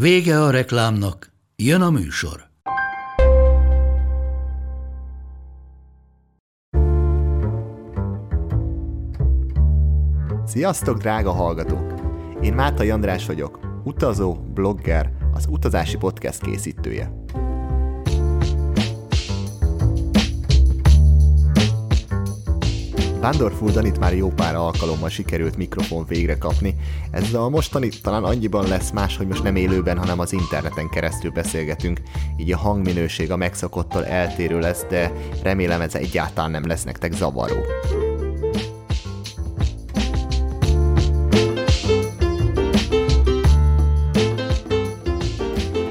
Vége a reklámnak, jön a műsor. Sziasztok, drága hallgatók! Én Mátai András vagyok, utazó, blogger, az Utazási Podcast készítője. Vándorful Danit már jó pár alkalommal sikerült mikrofon végre kapni. Ez a mostani talán annyiban lesz más, hogy most nem élőben, hanem az interneten keresztül beszélgetünk, így a hangminőség a megszokottól eltérő lesz, de remélem ez egyáltalán nem lesz nektek zavaró.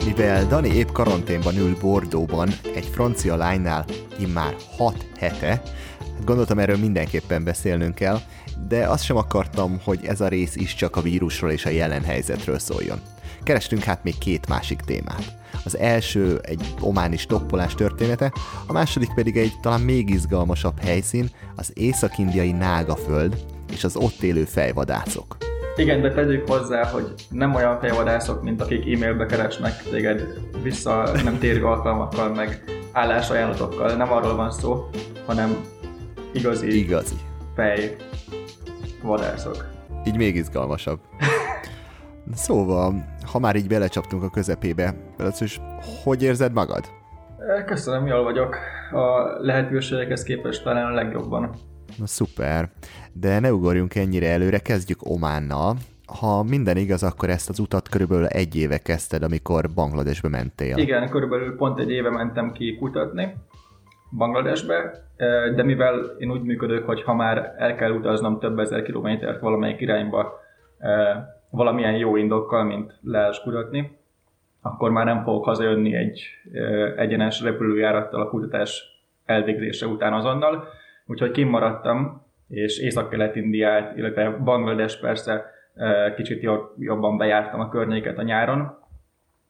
Mivel Dani épp karanténban ül Bordóban, egy francia lánynál immár 6 hete, Gondoltam, erről mindenképpen beszélnünk kell, de azt sem akartam, hogy ez a rész is csak a vírusról és a jelen helyzetről szóljon. Kerestünk hát még két másik témát. Az első egy ománi stoppolás története, a második pedig egy talán még izgalmasabb helyszín, az észak-indiai Nágaföld és az ott élő fejvadászok. Igen, de tegyük hozzá, hogy nem olyan fejvadászok, mint akik e-mailbe keresnek téged vissza nem térő alkalmakkal, meg állásajánlatokkal. Nem arról van szó, hanem igazi, Igazi. fej vadászok. Így még izgalmasabb. Szóval, ha már így belecsaptunk a közepébe, is, hogy érzed magad? Köszönöm, jól vagyok. A lehetőségekhez képest talán a legjobban. Na szuper, de ne ugorjunk ennyire előre, kezdjük Ománnal. Ha minden igaz, akkor ezt az utat körülbelül egy éve kezdted, amikor Bangladesbe mentél. Igen, körülbelül pont egy éve mentem ki kutatni Bangladesbe, de mivel én úgy működök, hogy ha már el kell utaznom több ezer kilométert valamelyik irányba valamilyen jó indokkal, mint leállás kutatni, akkor már nem fogok hazajönni egy egyenes repülőjárattal a kutatás elvégzése után azonnal. Úgyhogy kimaradtam, és Észak-Kelet-Indiát, illetve Banglades persze kicsit jobban bejártam a környéket a nyáron.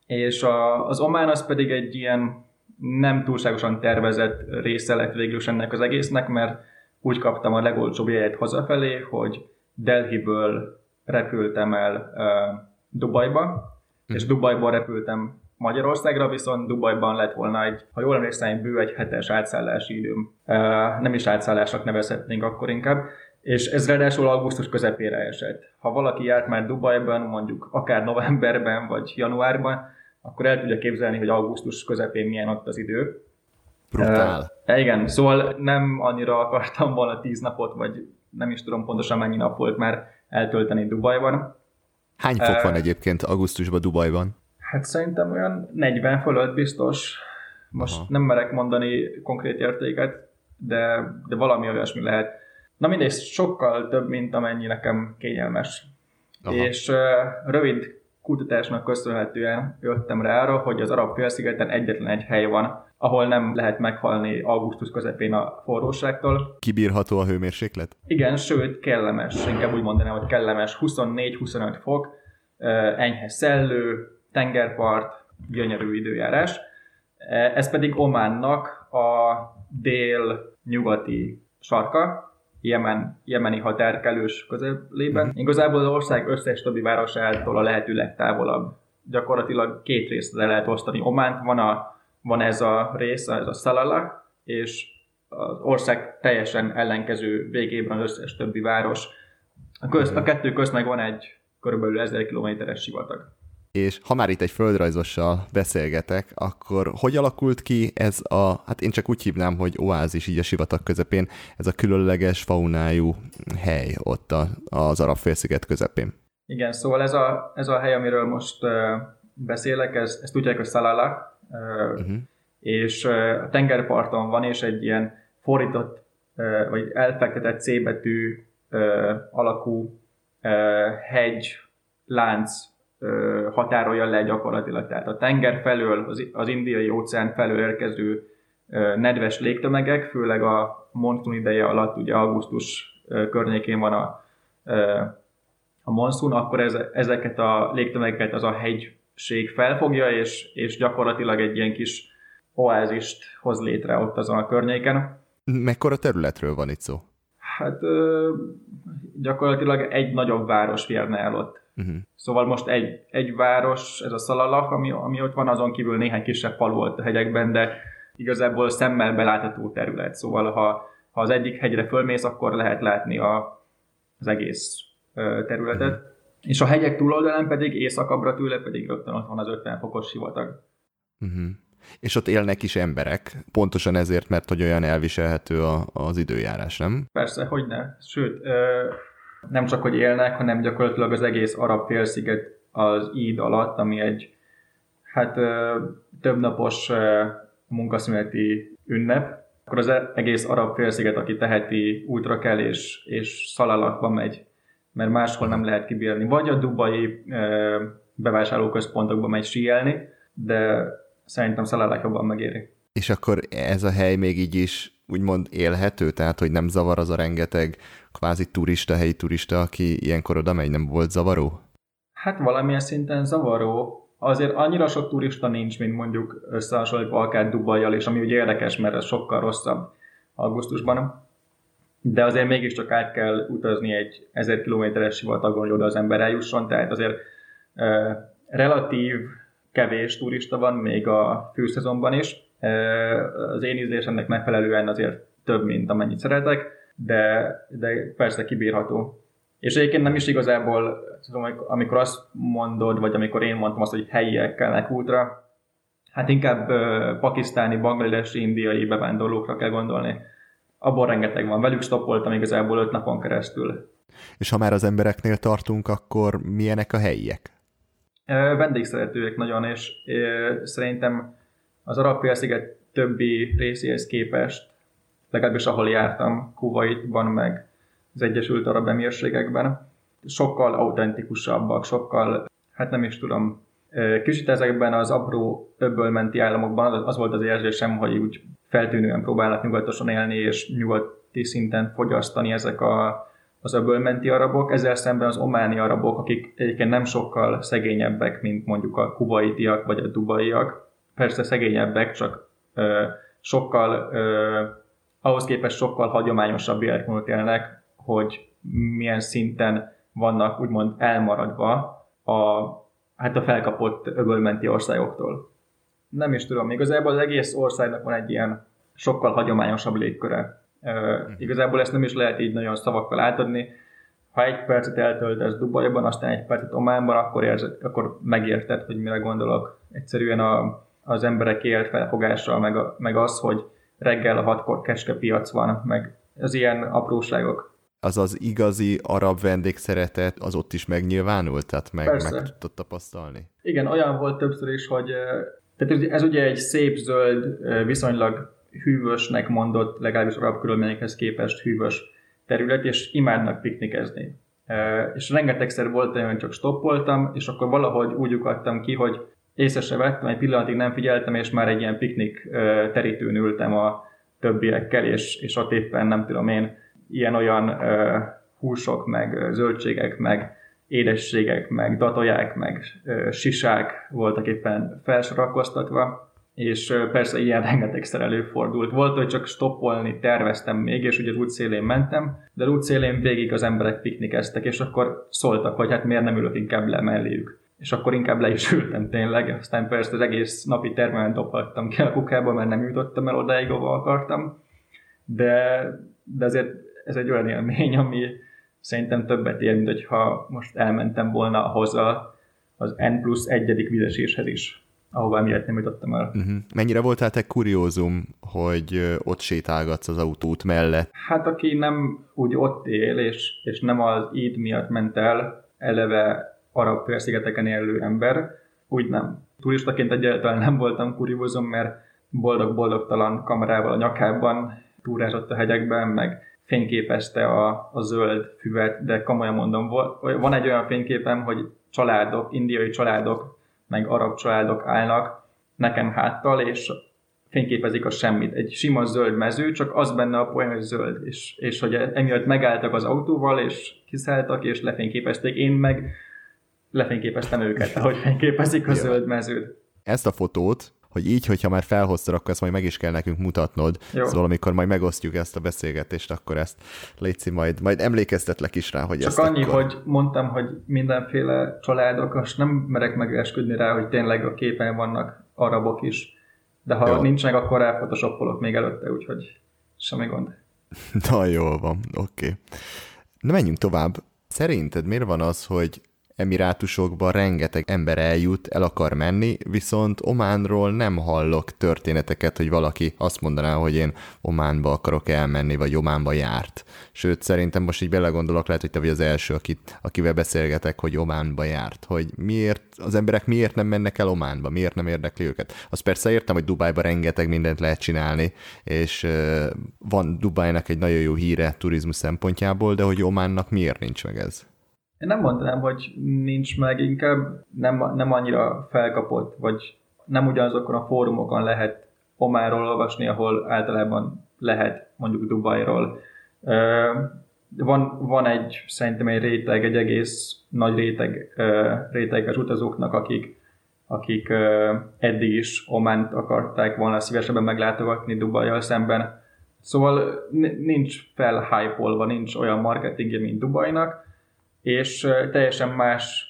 És az Omán az pedig egy ilyen nem túlságosan tervezett része lett végül ennek az egésznek, mert úgy kaptam a legolcsóbb jegyet hazafelé, hogy Delhiből repültem el uh, Dubajba, hm. és Dubajból repültem Magyarországra, viszont Dubajban lett volna egy, ha jól emlékszem, bő egy hetes átszállási időm. Uh, nem is átszállásnak nevezhetnénk akkor inkább. És ez ráadásul augusztus közepére esett. Ha valaki járt már Dubajban, mondjuk akár novemberben vagy januárban, akkor el tudja képzelni, hogy augusztus közepén milyen ott az idő. Brutál. Uh, igen, szóval nem annyira akartam volna tíz napot, vagy nem is tudom pontosan mennyi nap volt már eltölteni Dubajban. Hány fok uh, van egyébként augusztusban Dubajban? Hát szerintem olyan 40 fölött biztos. Most Aha. nem merek mondani konkrét értéket, de, de valami olyasmi lehet. Na mindegy, sokkal több, mint amennyi nekem kényelmes. Aha. És uh, rövid kutatásnak köszönhetően jöttem rá arra, hogy az arab félszigeten egyetlen egy hely van, ahol nem lehet meghalni augusztus közepén a forróságtól. Kibírható a hőmérséklet? Igen, sőt, kellemes. Inkább úgy mondanám, hogy kellemes. 24-25 fok, enyhe szellő, tengerpart, gyönyörű időjárás. Ez pedig Ománnak a dél-nyugati sarka, Jemen, jemeni határkelős közelében. Mm. Igazából az ország összes többi városától a lehető legtávolabb. Gyakorlatilag két részre lehet osztani Ománt. Van, a, van ez a rész, ez a Salala, és az ország teljesen ellenkező végében az összes többi város. A, köz, a kettő közt meg van egy körülbelül 1000 kilométeres sivatag és ha már itt egy földrajzossal beszélgetek, akkor hogy alakult ki ez a, hát én csak úgy hívnám, hogy oázis így a sivatag közepén, ez a különleges faunájú hely ott a, az arab félsziget közepén? Igen, szóval ez a, ez a hely, amiről most uh, beszélek, ez, ezt tudják, hogy Salala, uh, uh-huh. és uh, a tengerparton van, és egy ilyen fordított, uh, vagy elfektetett C betű uh, alakú uh, hegy, lánc határolja le gyakorlatilag. Tehát a tenger felől, az, indiai óceán felől érkező nedves légtömegek, főleg a monszun ideje alatt, ugye augusztus környékén van a, a monszun, akkor ez, ezeket a légtömegeket az a hegység felfogja, és, és gyakorlatilag egy ilyen kis oázist hoz létre ott azon a környéken. Mekkora területről van itt szó? Hát gyakorlatilag egy nagyobb város férne el ott. Uh-huh. Szóval most egy, egy város, ez a Szalalak, ami, ami ott van, azon kívül néhány kisebb falu ott a hegyekben, de igazából szemmel belátható terület. Szóval ha, ha az egyik hegyre fölmész, akkor lehet látni a, az egész ö, területet. Uh-huh. És a hegyek túloldalán pedig északabbra tőle pedig rögtön ott van az 50 fokos sivatag. Uh-huh és ott élnek is emberek, pontosan ezért, mert hogy olyan elviselhető a, az időjárás, nem? Persze, hogy ne. Sőt, nem csak, hogy élnek, hanem gyakorlatilag az egész arab félsziget az íd alatt, ami egy hát több napos munkaszüneti ünnep, akkor az egész arab félsziget, aki teheti, útra kell és, és szalalakba megy, mert máshol nem lehet kibírni. Vagy a dubai bevásárlóközpontokba megy síelni, de szerintem Szalalák jobban megéri. És akkor ez a hely még így is úgymond élhető, tehát hogy nem zavar az a rengeteg kvázi turista, helyi turista, aki ilyenkor oda megy, nem volt zavaró? Hát valamilyen szinten zavaró. Azért annyira sok turista nincs, mint mondjuk összehasonlítva akár Dubajjal, és ami ugye érdekes, mert ez sokkal rosszabb augusztusban. De azért mégiscsak át kell utazni egy 1000 kilométeres sivatagon, hogy oda az ember eljusson, tehát azért uh, relatív kevés turista van, még a főszezonban is. Az én ízlésemnek megfelelően azért több, mint amennyit szeretek, de, de persze kibírható. És egyébként nem is igazából, amikor azt mondod, vagy amikor én mondtam azt, hogy helyiek kellnek útra, hát inkább pakisztáni, bangladesi, indiai bevándorlókra kell gondolni. Abból rengeteg van. Velük stoppoltam igazából öt napon keresztül. És ha már az embereknél tartunk, akkor milyenek a helyiek? vendégszeretőek nagyon, és szerintem az arab félsziget többi részéhez képest, legalábbis ahol jártam, Kuwaitban, meg az Egyesült Arab Emírségekben, sokkal autentikusabbak, sokkal, hát nem is tudom, kicsit ezekben az apró öbölmenti államokban az, volt az érzésem, hogy úgy feltűnően próbálnak nyugatosan élni, és nyugati szinten fogyasztani ezek a az öbölmenti arabok, ezzel szemben az ománi arabok, akik egyébként nem sokkal szegényebbek, mint mondjuk a kuvaitiak vagy a dubaiak. Persze szegényebbek, csak ö, sokkal, ö, ahhoz képest sokkal hagyományosabb életmódot élnek, hogy milyen szinten vannak úgymond elmaradva a, hát a felkapott öbölmenti országoktól. Nem is tudom, igazából az egész országnak van egy ilyen sokkal hagyományosabb légköre Uh, igazából ezt nem is lehet így nagyon szavakkal átadni. Ha egy percet eltöltesz Dubajban, aztán egy percet Ománban, akkor, érzed, akkor megérted, hogy mire gondolok. Egyszerűen a, az emberek élt felfogása, meg, a, meg az, hogy reggel a hatkor piac van, meg az ilyen apróságok. Az az igazi arab vendégszeretet, az ott is megnyilvánult, tehát meg, meg tudtad tapasztalni? Igen, olyan volt többször is, hogy tehát ez ugye egy szép zöld, viszonylag hűvösnek mondott, legalábbis arab körülményekhez képest hűvös terület, és imádnak piknikezni. És rengetegszer volt olyan, csak stoppoltam, és akkor valahogy úgy ukadtam ki, hogy észre se vettem, egy pillanatig nem figyeltem, és már egy ilyen piknik terítőn ültem a többiekkel, és, és ott éppen nem tudom én, ilyen-olyan húsok, meg zöldségek, meg édességek, meg datoják, meg sisák voltak éppen felsorakoztatva, és persze ilyen rengetegszer előfordult. Volt, hogy csak stoppolni terveztem még, és ugye az útszélén mentem, de az útszélén végig az emberek piknikeztek, és akkor szóltak, hogy hát miért nem ülök inkább le melléjük. És akkor inkább le is ültem tényleg, aztán persze az egész napi termemet dobhattam ki a kukába, mert nem jutottam el odáig, ahol akartam. De, de azért ez egy olyan élmény, ami szerintem többet ér, mint hogyha most elmentem volna hozzá az N plusz egyedik vizeséshez is ahová miért nem jutottam el. Uh-huh. Mennyire voltál te kuriózum, hogy ott sétálgatsz az autót mellett? Hát aki nem úgy ott él, és, és nem az íd miatt ment el, eleve arab félszigeteken élő ember, úgy nem. Turistaként egyáltalán nem voltam kuriózum, mert boldog-boldogtalan kamerával a nyakában túrázott a hegyekben, meg fényképezte a, a zöld füvet, de komolyan mondom, van egy olyan fényképem, hogy családok, indiai családok, meg arab családok állnak nekem háttal, és fényképezik a semmit. Egy sima zöld mező, csak az benne a poén, hogy zöld. És, és hogy emiatt megálltak az autóval, és kiszálltak, és lefényképezték. Én meg lefényképeztem őket, ahogy fényképezik a zöld mezőt. Ezt a fotót hogy így, hogyha már felhoztad, akkor ezt majd meg is kell nekünk mutatnod. Jó. Szóval amikor majd megosztjuk ezt a beszélgetést, akkor ezt Léci majd, majd emlékeztetlek is rá, hogy Csak ezt annyi, akkor... hogy mondtam, hogy mindenféle családok, most nem merek megesküdni rá, hogy tényleg a képen vannak arabok is, de ha jó. nincsenek, akkor elfotoshopolok még előtte, úgyhogy semmi gond. Na, jól van, oké. Okay. Na menjünk tovább. Szerinted miért van az, hogy emirátusokban rengeteg ember eljut, el akar menni, viszont Ománról nem hallok történeteket, hogy valaki azt mondaná, hogy én Ománba akarok elmenni, vagy Ománba járt. Sőt, szerintem most így belegondolok, lehet, hogy te vagy az első, akit, akivel beszélgetek, hogy Ománba járt. Hogy miért, az emberek miért nem mennek el Ománba, miért nem érdekli őket. Azt persze értem, hogy Dubájban rengeteg mindent lehet csinálni, és van Dubájnak egy nagyon jó híre turizmus szempontjából, de hogy Ománnak miért nincs meg ez? Én nem mondanám, hogy nincs meg, inkább nem, nem annyira felkapott, vagy nem ugyanazokon a fórumokon lehet Omáról olvasni, ahol általában lehet mondjuk Dubajról. Van, van egy, szerintem egy réteg, egy egész nagy réteg réteges utazóknak, akik, akik eddig is Ománt akarták volna szívesebben meglátogatni Dubajjal szemben. Szóval nincs felhypolva, nincs olyan marketingje, mint Dubajnak, és teljesen más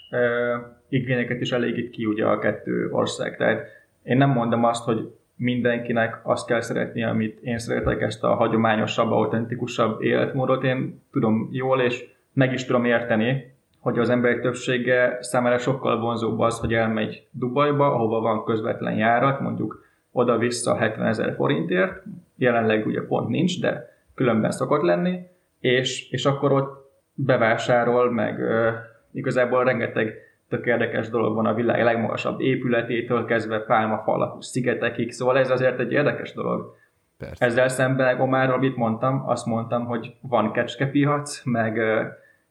igényeket is elégít ki ugye a kettő ország. Tehát én nem mondom azt, hogy mindenkinek azt kell szeretni, amit én szeretek, ezt a hagyományosabb, autentikusabb életmódot. Én tudom jól, és meg is tudom érteni, hogy az emberek többsége számára sokkal vonzóbb az, hogy elmegy Dubajba, ahova van közvetlen járat, mondjuk oda-vissza 70 ezer forintért, jelenleg ugye pont nincs, de különben szokott lenni, és, és akkor ott bevásárol, meg uh, igazából rengeteg tök érdekes dolog van a világ legmagasabb épületétől kezdve pálmafalakú szigetekig, szóval ez azért egy érdekes dolog. Persze. Ezzel szemben Omárról mit mondtam? Azt mondtam, hogy van kecskepiac, meg,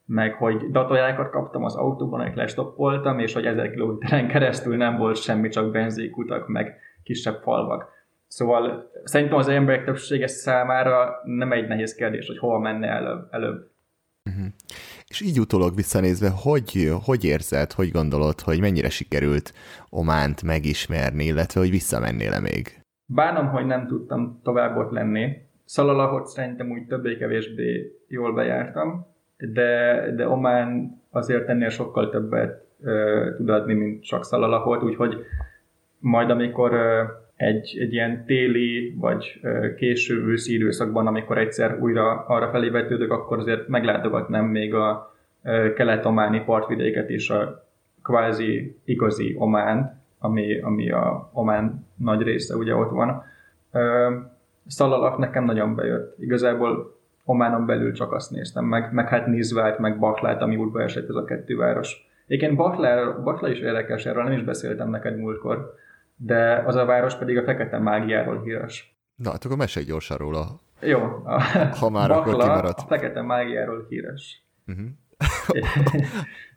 meg hogy datójákat kaptam az autóban, amik lestoppoltam, és hogy ezer kilométeren keresztül nem volt semmi, csak benzékutak, meg kisebb falvak. Szóval szerintem az emberek többsége számára nem egy nehéz kérdés, hogy hova menne előbb. előbb. Uh-huh. És így utólag visszanézve, hogy, hogy érzed, hogy gondolod, hogy mennyire sikerült Ománt megismerni, illetve hogy visszamennél-e még? Bánom, hogy nem tudtam tovább ott lenni. Szalalahot szerintem úgy többé-kevésbé jól bejártam, de, de Omán azért ennél sokkal többet ö, tud adni, mint csak Szalalahot, úgyhogy majd amikor ö, egy, egy ilyen téli vagy késő őszi időszakban, amikor egyszer újra arra felé vetődök, akkor azért meglátogatnám még a kelet-ománi partvidéket is, a kvázi igazi Omán, ami, ami a Omán nagy része ugye ott van. Szalalak nekem nagyon bejött. Igazából Ománon belül csak azt néztem, meg, meg hát Nizvát, meg Baklát, ami útba esett ez a kettő város. Egyébként Bakla, Bakla is érdekes, erről nem is beszéltem neked múltkor de az a város pedig a fekete mágiáról híres. Na, hát akkor mesélj gyorsan róla. Jó. A ha már Bakla akkor kimaradt. a fekete mágiáról híres. Uh-huh.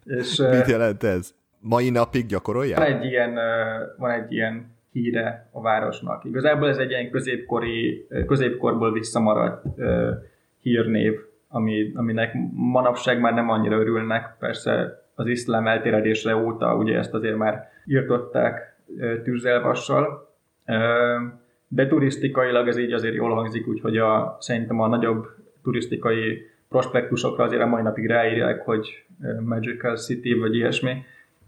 és, Mit jelent ez? Mai napig gyakorolják? Van egy ilyen, van egy ilyen híre a városnak. Igazából ez egy ilyen középkori, középkorból visszamaradt hírnév, ami, aminek manapság már nem annyira örülnek. Persze az iszlám eltéredésre óta ugye ezt azért már írtották tűzelvassal, de turisztikailag ez így azért jól hangzik, úgyhogy a, szerintem a nagyobb turisztikai prospektusokra azért a mai napig ráírják, hogy Magical City vagy ilyesmi.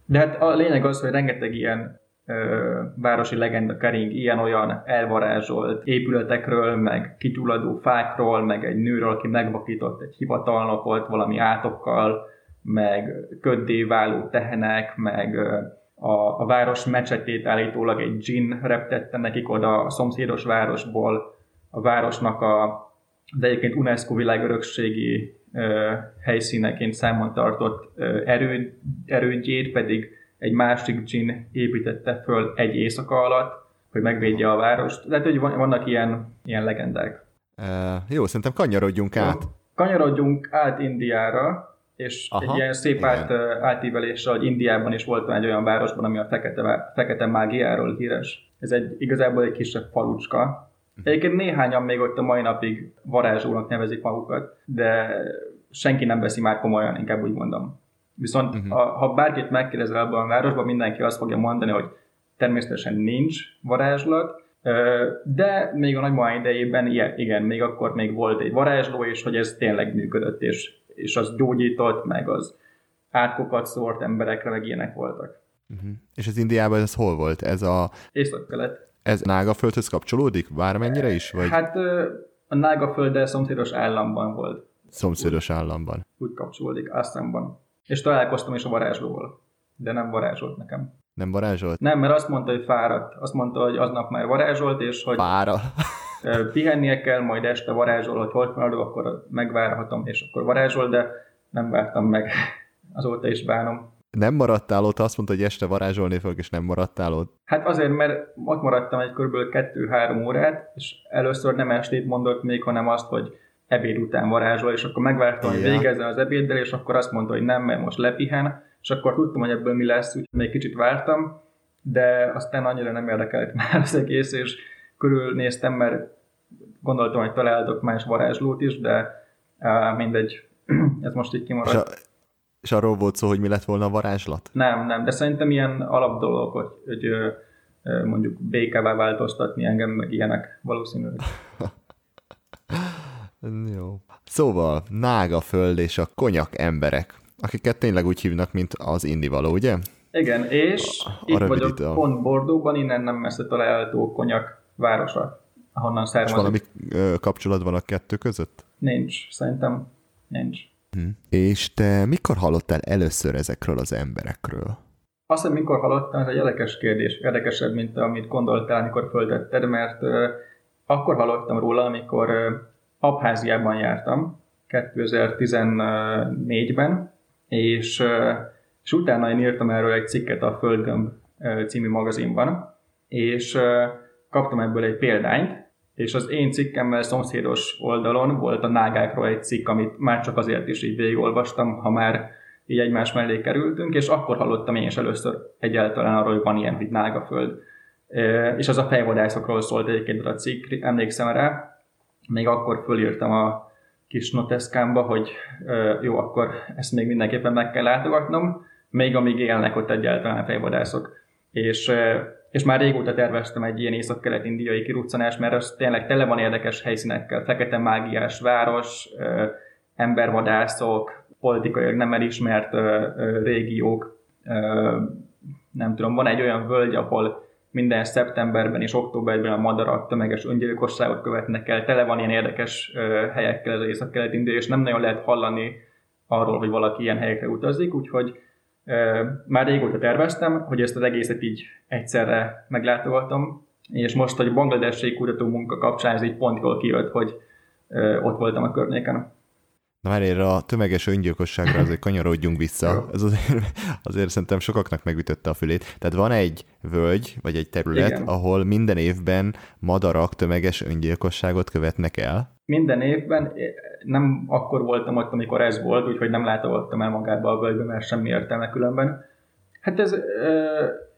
De hát a lényeg az, hogy rengeteg ilyen városi legenda kering ilyen-olyan elvarázsolt épületekről, meg kigyulladó fákról, meg egy nőről, aki megvakított egy hivatalnokot valami átokkal, meg köddé váló tehenek, meg a, a város mecsetét állítólag egy gin reptette nekik oda a szomszédos városból, a városnak a, de egyébként UNESCO világörökségi ö, helyszíneként számon tartott ö, erő, erődjét pedig egy másik gin építette föl egy éjszaka alatt, hogy megvédje a várost. Tehát, hogy vannak ilyen, ilyen legendák. Uh, jó, szerintem kanyarodjunk át. Kanyarodjunk át Indiára, és Aha, egy ilyen szép át, átívelésre, hogy Indiában is volt egy olyan városban, ami a fekete, fekete mágiáról híres. Ez egy igazából egy kisebb falucska. Egyébként néhányan még ott a mai napig varázslónak nevezik magukat, de senki nem veszi már komolyan, inkább úgy mondom. Viszont uh-huh. ha, ha bárkit megkérdezel abban a városban, mindenki azt fogja mondani, hogy természetesen nincs varázslat, de még a nagymama idejében, igen, még akkor még volt egy varázsló, és hogy ez tényleg működött, és, és az gyógyított, meg az átkokat szórt emberekre, meg ilyenek voltak. Uh-huh. És az Indiában ez hol volt? Ez a... Észak-kelet. Ez Nágaföldhöz kapcsolódik? Bármennyire is? Vagy? Hát a Nágafölddel szomszédos államban volt. Szomszédos államban. Úgy kapcsolódik, Aztánban. És találkoztam is a varázslóval, de nem varázsolt nekem. Nem varázsolt? Nem, mert azt mondta, hogy fáradt. Azt mondta, hogy aznap már varázsolt, és hogy Fára. Pihennie kell, majd este varázsol, hogy hol maradok, akkor megvárhatom, és akkor varázsol, de nem vártam meg. Azóta is bánom. Nem maradtál ott, azt mondta, hogy este varázsolni fog, és nem maradtál ott? Hát azért, mert ott maradtam egy kb. 2-3 órát, és először nem estét mondott még, hanem azt, hogy ebéd után varázsol, és akkor megvártam, hogy végezzen az ebéddel, és akkor azt mondta, hogy nem, mert most lepihen, és akkor tudtam, hogy ebből mi lesz, úgyhogy még kicsit vártam, de aztán annyira nem érdekelt már az egész, és körülnéztem, mert gondoltam, hogy találtok más varázslót is, de uh, mindegy, ez most így kimaradt. És, a, és arról volt szó, hogy mi lett volna a varázslat? Nem, nem, de szerintem ilyen alap dolog, hogy, hogy mondjuk békává változtatni engem, meg ilyenek valószínűleg. Jó. Szóval, Nágaföld és a konyak emberek, akiket tényleg úgy hívnak, mint az indivaló, ugye? Igen, és a itt vagyok a... pont Bordóban, innen nem messze található konyak városa, ahonnan származik. És valami ö, kapcsolat van a kettő között? Nincs, szerintem nincs. Hm. És te mikor hallottál először ezekről az emberekről? Azt, hogy mikor hallottam, ez egy érdekes kérdés. Érdekesebb, mint amit gondoltál, amikor föltetted, mert uh, akkor hallottam róla, amikor uh, Abháziában jártam 2014-ben, és, és utána én írtam erről egy cikket a Földgömb című magazinban, és kaptam ebből egy példányt, és az én cikkemmel szomszédos oldalon volt a nágákról egy cikk, amit már csak azért is így végigolvastam, ha már így egymás mellé kerültünk, és akkor hallottam én is először egyáltalán arról, hogy van ilyen, hogy nágaföld. És az a fejvadászokról szólt egyébként a cikk, emlékszem rá, még akkor fölírtam a kis noteszkámba, hogy jó, akkor ezt még mindenképpen meg kell látogatnom, még amíg élnek ott egyáltalán fejvadászok. És, és már régóta terveztem egy ilyen észak-kelet-indiai kiruccanás, mert az tényleg tele van érdekes helyszínekkel. Fekete mágiás város, embervadászok, politikailag nem elismert régiók, nem tudom, van egy olyan völgy, ahol minden szeptemberben és októberben a madarak tömeges öngyilkosságot követnek el, tele van ilyen érdekes helyekkel az észak-kelet India, és nem nagyon lehet hallani arról, hogy valaki ilyen helyekre utazik, úgyhogy már régóta terveztem, hogy ezt az egészet így egyszerre meglátogatom, és most, hogy bangladesi kutató munka kapcsán ez így pont jól kijött, hogy ott voltam a környéken. Na már erre a tömeges öngyilkosságra azért kanyarodjunk vissza. Ez azért, azért szerintem sokaknak megütötte a fülét. Tehát van egy völgy, vagy egy terület, Igen. ahol minden évben madarak tömeges öngyilkosságot követnek el. Minden évben, nem akkor voltam ott, amikor ez volt, úgyhogy nem látogattam el magába a völgybe, mert semmi értelme különben. Hát ez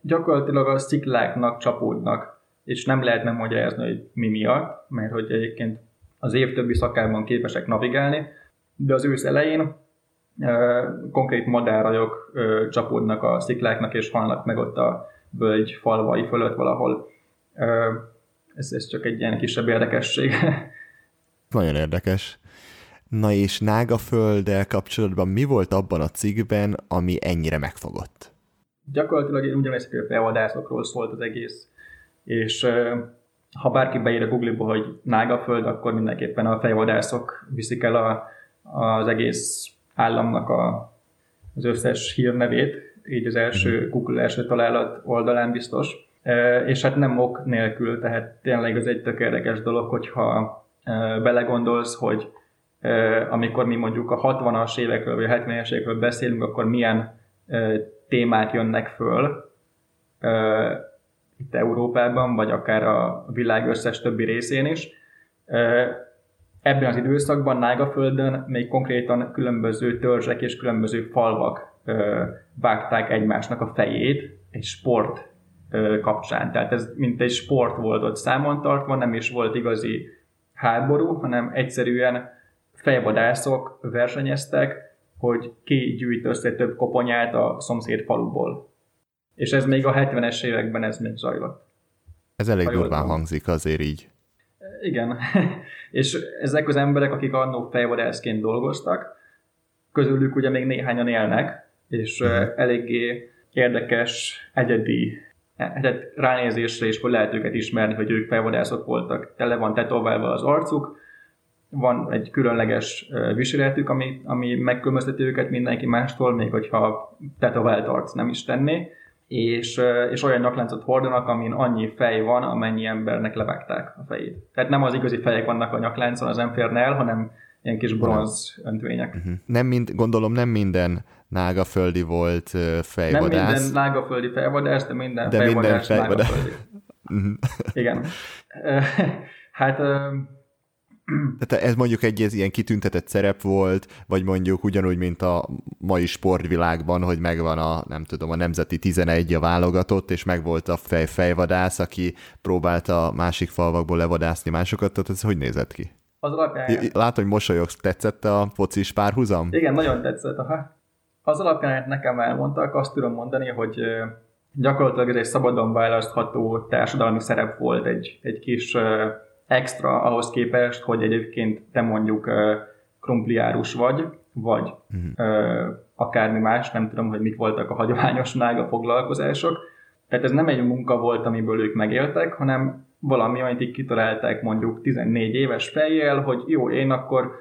gyakorlatilag a szikláknak csapódnak, és nem lehet megmagyarázni, hogy mi miatt, mert hogy egyébként az év többi szakában képesek navigálni, de az ősz elején konkrét madárajok csapódnak a szikláknak, és halnak meg ott a völgy falvai fölött valahol. Ez, ez csak egy ilyen kisebb érdekesség. Nagyon érdekes. Na és Nágafölddel kapcsolatban mi volt abban a cikkben, ami ennyire megfogott? Gyakorlatilag én ugyanezt a felvadászokról szólt az egész. És ha bárki beír a Google-ba, hogy Nágaföld, akkor mindenképpen a fejvadászok viszik el a az egész államnak a, az összes hírnevét, így az első mhm. Google első találat oldalán biztos. És hát nem ok nélkül, tehát tényleg az egy tök érdekes dolog, hogyha belegondolsz, hogy amikor mi mondjuk a 60-as évekről vagy a 70-es évekről beszélünk, akkor milyen témák jönnek föl itt Európában, vagy akár a világ összes többi részén is ebben az időszakban Nágaföldön még konkrétan különböző törzsek és különböző falvak vágták egymásnak a fejét egy sport kapcsán. Tehát ez mint egy sport volt ott számon tartva, nem is volt igazi háború, hanem egyszerűen fejvadászok versenyeztek, hogy ki gyűjt össze több koponyát a szomszéd faluból. És ez még a 70-es években ez még zajlott. Ez elég durván hangzik azért így. Igen, és ezek az emberek, akik annó fejvadászként dolgoztak, közülük ugye még néhányan élnek, és uh, eléggé érdekes, egyedi egyet ránézésre is, hogy lehet őket ismerni, hogy ők fejvadászok voltak. Tele van tetoválva az arcuk, van egy különleges viseletük, ami, ami megkülönbözteti őket mindenki mástól, még hogyha tetovált arc nem is tenné, és, és olyan nyakláncot hordanak, amin annyi fej van, amennyi embernek levágták a fejét. Tehát nem az igazi fejek vannak a nyakláncon, az nem férne el, hanem ilyen kis bronz öntvények. Uh-huh. Nem mind, gondolom nem minden nágaföldi volt fejvadász. Nem minden nágaföldi fejvadász, de minden de fejvadász, minden fejvadász. nágaföldi. uh-huh. Igen. hát tehát ez mondjuk egy ez ilyen kitüntetett szerep volt, vagy mondjuk ugyanúgy, mint a mai sportvilágban, hogy megvan a, nem tudom, a Nemzeti 11 a válogatott, és megvolt a fej, fejvadász, aki próbálta a másik falvakból levadászni másokat, tehát ez hogy nézett ki? Az alapján... Látom, hogy mosolyogsz, tetszett a focis párhuzam? Igen, nagyon tetszett. Aha. Az alapján nekem elmondtak, azt tudom mondani, hogy gyakorlatilag ez egy szabadon választható társadalmi szerep volt, egy, egy kis extra ahhoz képest, hogy egyébként te mondjuk krumpliárus vagy, vagy uh-huh. akármi más, nem tudom, hogy mik voltak a hagyományos nága foglalkozások. Tehát ez nem egy munka volt, amiből ők megéltek, hanem valami, amit így kitalálták mondjuk 14 éves fejjel, hogy jó, én akkor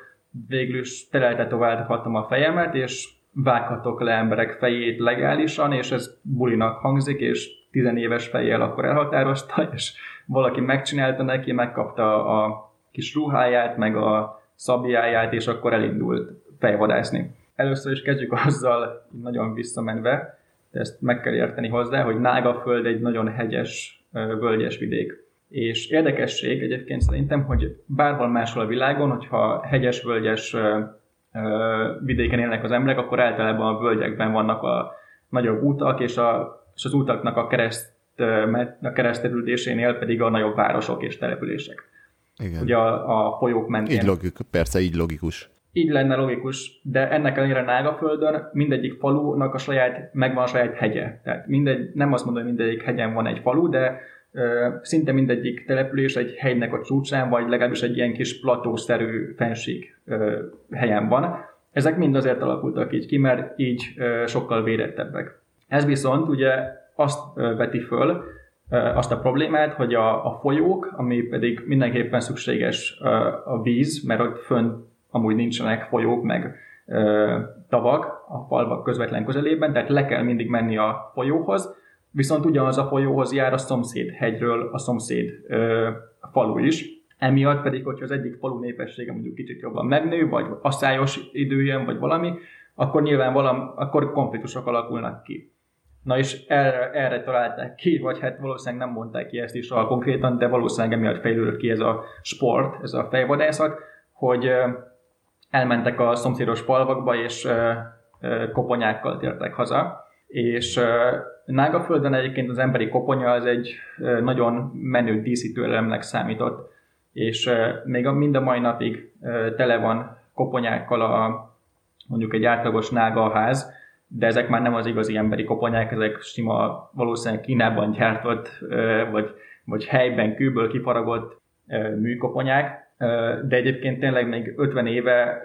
végül is teleltetoválhatom a fejemet, és vághatok le emberek fejét legálisan, és ez bulinak hangzik, és 10 éves fejjel akkor elhatározta, és valaki megcsinálta neki, megkapta a kis ruháját, meg a szabjáját, és akkor elindult fejvadászni. Először is kezdjük azzal, nagyon visszamenve, de ezt meg kell érteni hozzá, hogy Nágaföld egy nagyon hegyes, völgyes vidék. És érdekesség egyébként szerintem, hogy bárhol máshol a világon, hogyha hegyes, völgyes vidéken élnek az emberek, akkor általában a völgyekben vannak a nagyobb utak, és, a, és az utaknak a kereszt a kereszterüldésénél pedig a nagyobb városok és települések. Igen. Ugye a, a folyók mentén. Így logikus, persze, így logikus. Így lenne logikus, de ennek ellenére Nágaföldön mindegyik falunak a saját, megvan a saját hegye. Tehát mindegy, nem azt mondom, hogy mindegyik hegyen van egy falu, de ö, szinte mindegyik település egy hegynek a csúcsán, vagy legalábbis egy ilyen kis platószerű fenség ö, helyen van. Ezek mind azért alakultak így ki, mert így ö, sokkal védettebbek. Ez viszont ugye azt veti föl, azt a problémát, hogy a, a folyók, ami pedig mindenképpen szükséges a víz, mert ott fönn amúgy nincsenek folyók, meg tavak a falvak közvetlen közelében, tehát le kell mindig menni a folyóhoz, viszont ugyanaz a folyóhoz jár a szomszéd hegyről a szomszéd a falu is, emiatt pedig, hogyha az egyik falu népessége mondjuk kicsit jobban megnő, vagy asszályos idő jön, vagy valami, akkor nyilván valami, akkor konfliktusok alakulnak ki. Na és erre, erre találták ki, vagy hát valószínűleg nem mondták ki ezt is a konkrétan, de valószínűleg emiatt fejlődött ki ez a sport, ez a fejvadászat, hogy elmentek a szomszédos falvakba, és koponyákkal tértek haza. És Nágaföldön egyébként az emberi koponya az egy nagyon menő díszítő elemnek számított, és még mind a mai napig tele van koponyákkal a, mondjuk egy átlagos ház, de ezek már nem az igazi emberi koponyák, ezek sima, valószínűleg Kínában gyártott, vagy, vagy helyben kőből kifaragott műkoponyák, de egyébként tényleg még 50 éve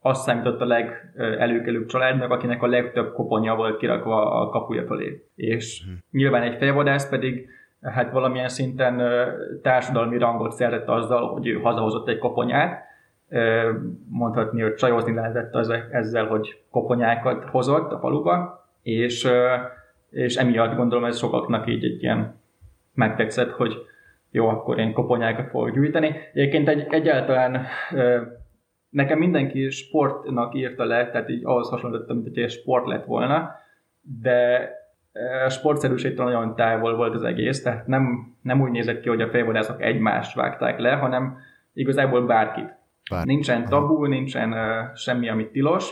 azt számított a legelőkelőbb családnak, akinek a legtöbb koponya volt kirakva a kapuja fölé. És hmm. nyilván egy fejvadász pedig hát valamilyen szinten társadalmi rangot szerzett azzal, hogy ő hazahozott egy koponyát, mondhatni, hogy csajozni lehetett az, ezzel, hogy koponyákat hozott a faluba, és, és emiatt gondolom ez sokaknak így egy ilyen megtetszett, hogy jó, akkor én koponyákat fogok gyűjteni. Egyébként egy, egyáltalán nekem mindenki sportnak írta le, tehát így ahhoz hasonlítottam, mint hogy sport lett volna, de sportszerűségtől nagyon távol volt az egész, tehát nem, nem úgy nézett ki, hogy a fejvadászok egymást vágták le, hanem igazából bárkit. Bár- Nincsen tabu, nincsen uh, semmi, amit tilos.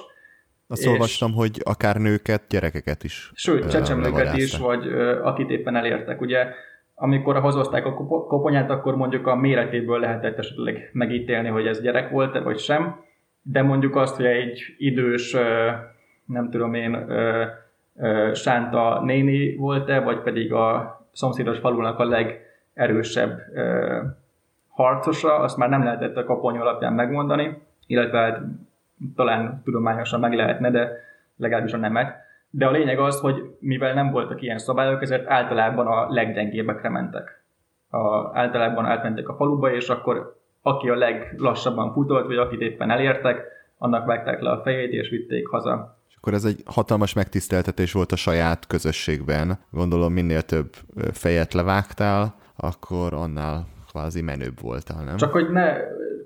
Azt és- olvastam, hogy akár nőket, gyerekeket is. Sőt, csecsemőket is, vagy ö, akit éppen elértek. Ugye, amikor hozozták a kopo- koponyát, akkor mondjuk a méretéből lehetett esetleg megítélni, hogy ez gyerek volt-e, vagy sem. De mondjuk azt, hogy egy idős, ö, nem tudom én, ö, ö, sánta néni volt-e, vagy pedig a szomszédos falunak a legerősebb ö, harcosa, azt már nem lehetett a kopony alapján megmondani, illetve hát talán tudományosan meg lehetne, de legalábbis a nemet. De a lényeg az, hogy mivel nem voltak ilyen szabályok, ezért általában a leggyengébbekre mentek. A, általában átmentek a faluba, és akkor aki a leglassabban futott, vagy akit éppen elértek, annak vágták le a fejét, és vitték haza. Akkor ez egy hatalmas megtiszteltetés volt a saját közösségben. Gondolom minél több fejet levágtál, akkor annál kvázi menőbb voltál, nem? Csak hogy ne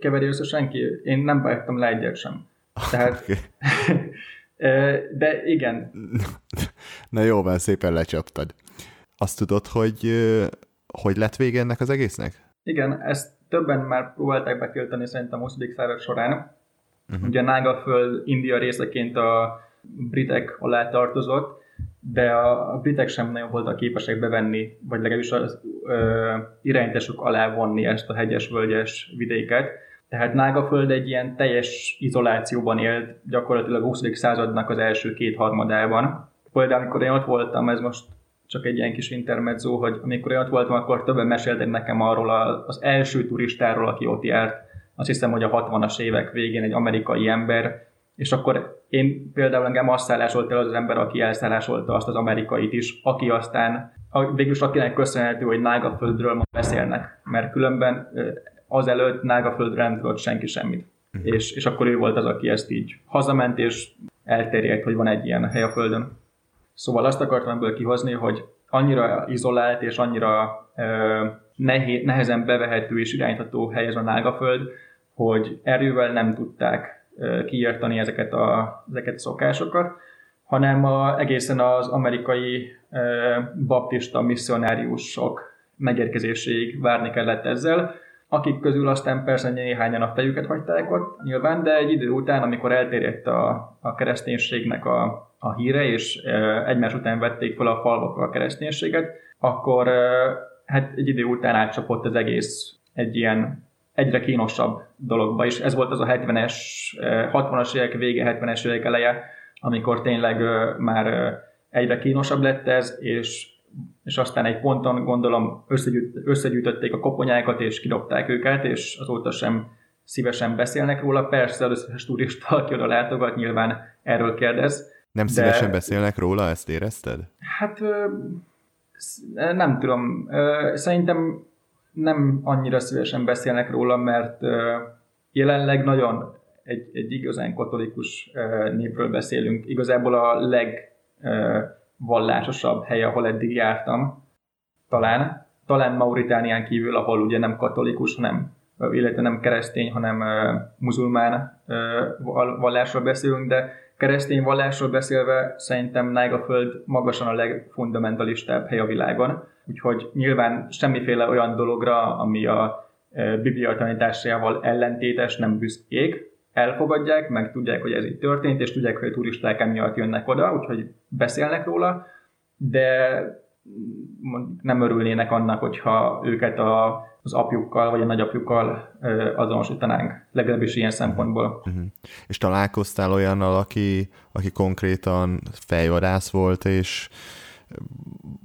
keverje össze senki, én nem vágtam le egyet sem. Tehát, de igen, Na jó, van, szépen lecsaptad. Azt tudod, hogy hogy lett vége ennek az egésznek? Igen, ezt többen már próbálták betiltani szerintem a 20. század során. Uh-huh. Ugye Nágaföld India részeként a britek alá tartozott, de a, britek sem nagyon voltak képesek bevenni, vagy legalábbis az ö, irányításuk alá vonni ezt a hegyes-völgyes vidéket. Tehát Nágaföld egy ilyen teljes izolációban élt gyakorlatilag a 20. századnak az első két harmadában. Például amikor én ott voltam, ez most csak egy ilyen kis intermezzo, hogy amikor én ott voltam, akkor többen meséltek nekem arról az első turistáról, aki ott járt. Azt hiszem, hogy a 60-as évek végén egy amerikai ember, és akkor én például engem azt szállásolt el az az ember, aki elszállásolta azt az amerikait is, aki aztán végülis akinek köszönhető, hogy Nágaföldről ma beszélnek, mert különben azelőtt Nágaföldről nem tudott senki semmit. És, és akkor ő volt az, aki ezt így hazament, és elterjedt, hogy van egy ilyen hely a Földön. Szóval azt akartam ebből kihozni, hogy annyira izolált és annyira ö, nehé, nehezen bevehető és irányítható hely ez a Nágaföld, hogy erővel nem tudták ö, kiírtani ezeket a, ezeket a szokásokat, hanem a, egészen az amerikai baptista misszionáriusok megérkezéséig várni kellett ezzel, akik közül aztán persze néhányan a fejüket hagyták ott nyilván, de egy idő után, amikor elterjedt a, a kereszténységnek a, a híre, és e, egymás után vették fel a falvak a kereszténységet, akkor e, hát egy idő után átcsapott az egész egy ilyen egyre kínosabb dologba, és ez volt az a 70-es, e, 60-as évek vége, 70-es évek eleje, amikor tényleg e, már e, egyre kínosabb lett ez, és és aztán egy ponton gondolom összegyűjt, összegyűjtötték a koponyákat, és kidobták őket, és azóta sem szívesen beszélnek róla. Persze az összes turista, aki oda látogat, nyilván erről kérdez. Nem De- szívesen beszélnek róla, ezt érezted? Hát nem tudom, szerintem nem annyira szívesen beszélnek róla, mert jelenleg nagyon egy, egy igazán katolikus népről beszélünk. Igazából a leg ö, vallásosabb hely, ahol eddig jártam, talán. Talán Mauritánián kívül, ahol ugye nem katolikus, hanem illetve nem keresztény, hanem muzulmán vallásról beszélünk, de keresztény vallásról beszélve szerintem Nágaföld magasan a legfundamentalistább hely a világon. Úgyhogy nyilván semmiféle olyan dologra, ami a ö, Biblia tanításával ellentétes, nem büszkék, elfogadják, meg tudják, hogy ez így történt, és tudják, hogy a turisták emiatt jönnek oda, úgyhogy beszélnek róla, de nem örülnének annak, hogyha őket a, az apjukkal vagy a nagyapjukkal ö, azonosítanánk, legalábbis ilyen szempontból. Uh-huh. És találkoztál olyannal, aki, aki konkrétan fejvadász volt, és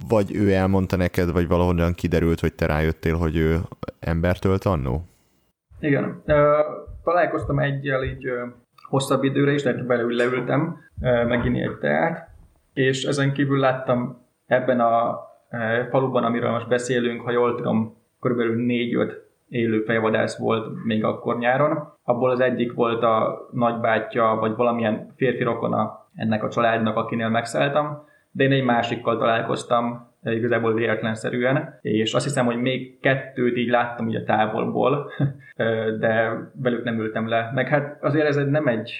vagy ő elmondta neked, vagy valahonnan kiderült, hogy te rájöttél, hogy ő embert ölt annó? Igen. Találkoztam egyel így hosszabb időre is, tehát belül leültem meginni egy teát, és ezen kívül láttam ebben a faluban, amiről most beszélünk, ha jól tudom, körülbelül négy-öt élő fejvadász volt még akkor nyáron. Abból az egyik volt a nagybátyja, vagy valamilyen férfi rokona ennek a családnak, akinél megszálltam, de én egy másikkal találkoztam, igazából véletlenszerűen, és azt hiszem, hogy még kettőt így láttam ugye távolból, de velük nem ültem le. Meg hát azért ez nem egy,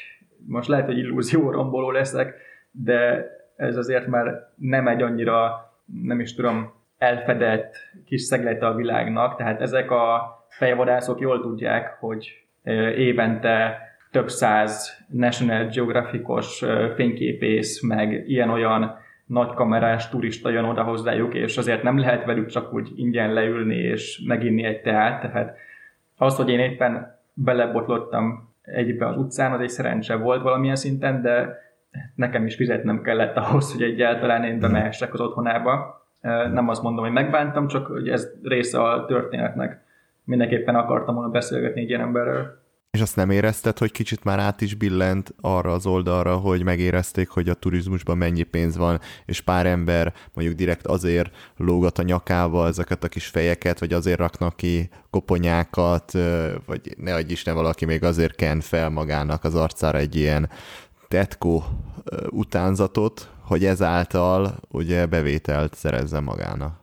most lehet, hogy illúzió romboló leszek, de ez azért már nem egy annyira, nem is tudom, elfedett kis szeglete a világnak, tehát ezek a fejvadászok jól tudják, hogy évente több száz National Geographicos fényképész, meg ilyen-olyan nagykamerás turista jön oda hozzájuk, és azért nem lehet velük csak úgy ingyen leülni és meginni egy teát, tehát az, hogy én éppen belebotlottam egybe az utcán, az egy szerencse volt valamilyen szinten, de nekem is fizetnem kellett ahhoz, hogy egyáltalán én bemehessek az otthonába. Nem azt mondom, hogy megbántam, csak hogy ez része a történetnek. Mindenképpen akartam volna beszélgetni egy ilyen emberrel. És azt nem érezted, hogy kicsit már át is billent arra az oldalra, hogy megérezték, hogy a turizmusban mennyi pénz van, és pár ember mondjuk direkt azért lógat a nyakába ezeket a kis fejeket, vagy azért raknak ki koponyákat, vagy ne adj Isten, valaki még azért ken fel magának az arcára egy ilyen tetkó utánzatot, hogy ezáltal ugye bevételt szerezze magának.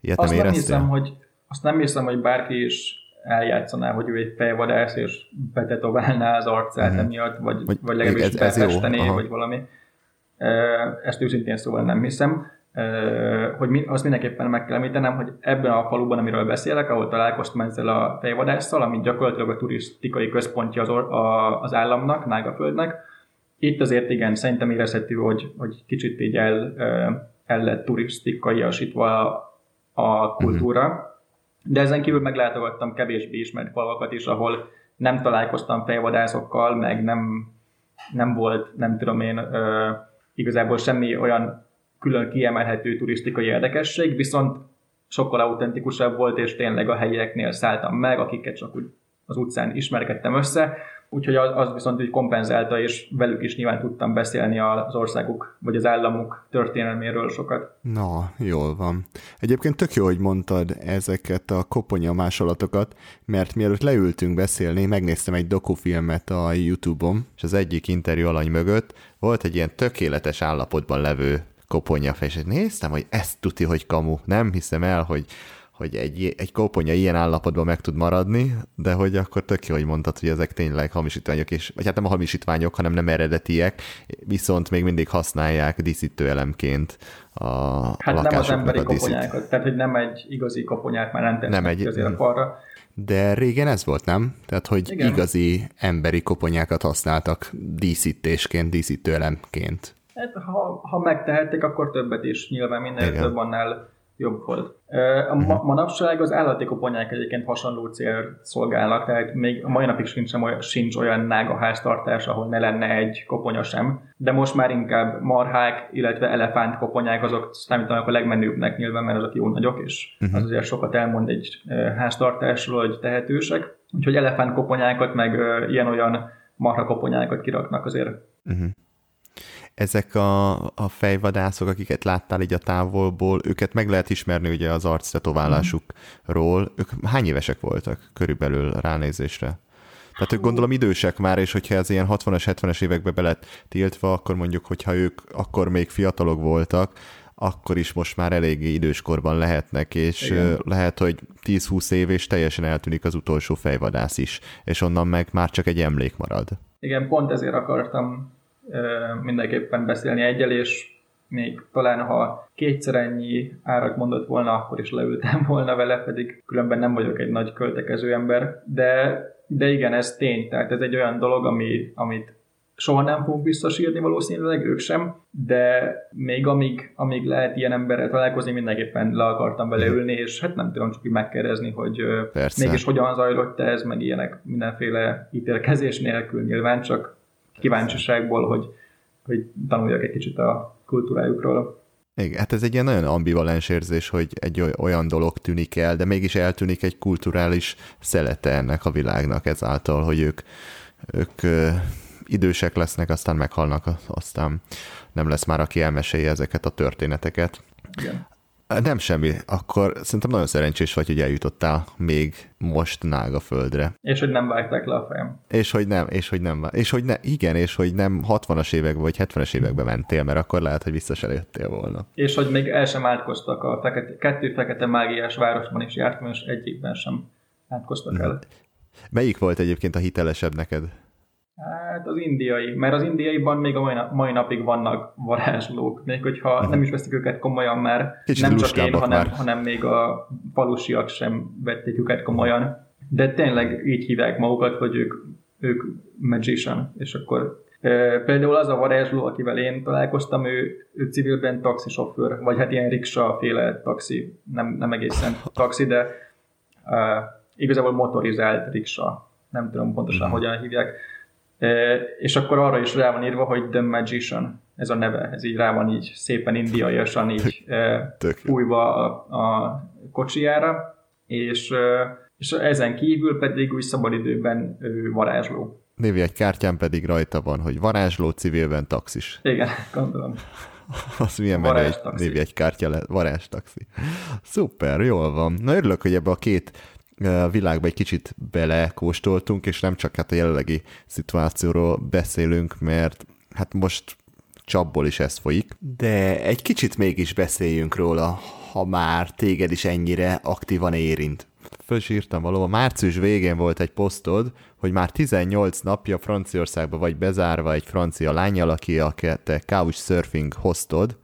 Ilyet azt nem, nem hiszem, hogy azt nem hiszem, hogy bárki is eljátszaná, hogy ő egy fejvadász, és betetoválná az arcát uh-huh. emiatt, vagy, vagy, vagy legalábbis ez, vagy valami. Ezt őszintén szóval nem hiszem. Hogy mi, azt mindenképpen meg kell említenem, hogy ebben a faluban, amiről beszélek, ahol találkoztam ezzel a fejvadásszal, ami gyakorlatilag a turisztikai központja az, or, a, az államnak, Nágaföldnek, itt azért igen, szerintem érezhető, hogy, hogy kicsit így el, el lett turisztikaiasítva a, a kultúra. Uh-huh de ezen kívül meglátogattam kevésbé ismert falvakat is, ahol nem találkoztam fejvadászokkal, meg nem, nem volt, nem tudom én, ö, igazából semmi olyan külön kiemelhető turisztikai érdekesség, viszont sokkal autentikusabb volt, és tényleg a helyieknél szálltam meg, akiket csak úgy az utcán ismerkedtem össze, úgyhogy az, viszont úgy kompenzálta, és velük is nyilván tudtam beszélni az országuk, vagy az államuk történelméről sokat. Na, jól van. Egyébként tök jó, hogy mondtad ezeket a koponya másolatokat, mert mielőtt leültünk beszélni, megnéztem egy dokufilmet a YouTube-on, és az egyik interjú alany mögött volt egy ilyen tökéletes állapotban levő koponya és néztem, hogy ezt tuti, hogy kamu. Nem hiszem el, hogy hogy egy, egy koponya ilyen állapotban meg tud maradni, de hogy akkor tök jó, hogy mondtad, hogy ezek tényleg hamisítványok, és, vagy hát nem a hamisítványok, hanem nem eredetiek, viszont még mindig használják díszítőelemként a Hát nem az emberi koponyákat, tehát hogy nem egy igazi koponyát már nem nem egy, azért a falra. De régen ez volt, nem? Tehát, hogy Igen. igazi emberi koponyákat használtak díszítésként, díszítőelemként. Hát, ha, ha megtehették, akkor többet is. Nyilván minél Igen. több annál jobb volt. A ma- manapság az állati koponyák egyébként hasonló cél szolgálnak, tehát még a mai napig sincs olyan, sincs olyan nága háztartás, ahol ne lenne egy koponya sem, de most már inkább marhák, illetve elefánt koponyák azok számítanak a legmenőbbnek nyilván, mert azok jó nagyok, és uh-huh. az azért sokat elmond egy háztartásról, hogy tehetősek. Úgyhogy elefánt koponyákat, meg ilyen-olyan marha koponyákat kiraknak azért. Uh-huh ezek a, a fejvadászok, akiket láttál így a távolból, őket meg lehet ismerni ugye az arctetoválásukról. Ők hány évesek voltak körülbelül ránézésre? Tehát ők gondolom idősek már, és hogyha ez ilyen 60-as, 70-es évekbe be lett tiltva, akkor mondjuk, hogyha ők akkor még fiatalok voltak, akkor is most már eléggé időskorban lehetnek, és Igen. lehet, hogy 10-20 év, és teljesen eltűnik az utolsó fejvadász is, és onnan meg már csak egy emlék marad. Igen, pont ezért akartam mindenképpen beszélni egyel, és még talán ha kétszer ennyi árat mondott volna, akkor is leültem volna vele, pedig különben nem vagyok egy nagy költekező ember, de, de igen, ez tény, tehát ez egy olyan dolog, ami, amit soha nem fogunk visszasírni valószínűleg, ők sem, de még amíg, amíg lehet ilyen emberrel találkozni, mindenképpen le akartam vele ülni, és hát nem tudom csak így megkérdezni, hogy Persze. mégis hogyan zajlott ez, meg ilyenek mindenféle ítélkezés nélkül. Nyilván, csak kíváncsiságból, hogy, hogy tanuljak egy kicsit a kultúrájukról. Igen, hát ez egy ilyen nagyon ambivalens érzés, hogy egy olyan dolog tűnik el, de mégis eltűnik egy kulturális szelete ennek a világnak ezáltal, hogy ők, ők idősek lesznek, aztán meghalnak, aztán nem lesz már, aki elmesélje ezeket a történeteket. Igen. Nem semmi, akkor szerintem nagyon szerencsés vagy, hogy eljutottál még most Nága földre. És hogy nem vágták le a fejem. És hogy nem, és hogy nem, és hogy ne, igen, és hogy nem 60-as években vagy 70-es években mentél, mert akkor lehet, hogy vissza se jöttél volna. És hogy még el sem átkoztak a fekete, kettő fekete mágiás városban is jártam, és egyikben sem átkoztak el. Melyik volt egyébként a hitelesebb neked? Hát az indiai, mert az indiaiban még a mai, napig vannak varázslók, még hogyha nem is veszik őket komolyan, mert Kicsit nem csak én, hanem, hanem még a falusiak sem vették őket komolyan. de tényleg így hívják magukat, hogy ők, ők magician, és akkor Például az a varázsló, akivel én találkoztam, ő, ő civilben taxisofőr, vagy hát ilyen riksa féle taxi, nem, nem egészen taxi, de uh, igazából motorizált riksa, nem tudom pontosan mm. hogyan hívják. És akkor arra is rá van írva, hogy The Magician, ez a neve, ez így rá van így szépen indiaiasan így uh, fújva a, a kocsijára, és, és ezen kívül pedig úgy szabadidőben ő varázsló egy kártyán pedig rajta van, hogy varázsló civilben taxis. Igen, gondolom. Az milyen menő egy egy kártya le, varázs taxi. Szuper, jól van. Na örülök, hogy ebbe a két világba egy kicsit belekóstoltunk, és nem csak hát a jelenlegi szituációról beszélünk, mert hát most csapból is ez folyik. De egy kicsit mégis beszéljünk róla, ha már téged is ennyire aktívan érint föl is írtam valóban, március végén volt egy posztod, hogy már 18 napja Franciaországba vagy bezárva egy francia lányjal, aki a te couchsurfing hostod.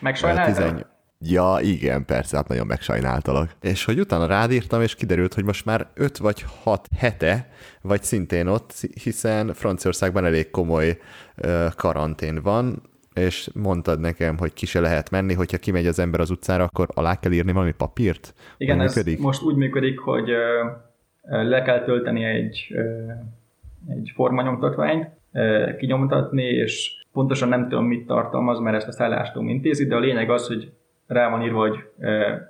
Megsajnáltad? Ja, igen, persze, hát nagyon megsajnáltalak. És hogy utána rádírtam, és kiderült, hogy most már 5 vagy 6 hete vagy szintén ott, hiszen Franciaországban elég komoly uh, karantén van, és mondtad nekem, hogy ki se lehet menni, hogyha kimegy az ember az utcára, akkor alá kell írni valami papírt? Igen, ez működik? most úgy működik, hogy le kell tölteni egy, egy formanyomtatványt, kinyomtatni, és pontosan nem tudom, mit tartalmaz, mert ezt a szállástól intézi, de a lényeg az, hogy rá van írva, hogy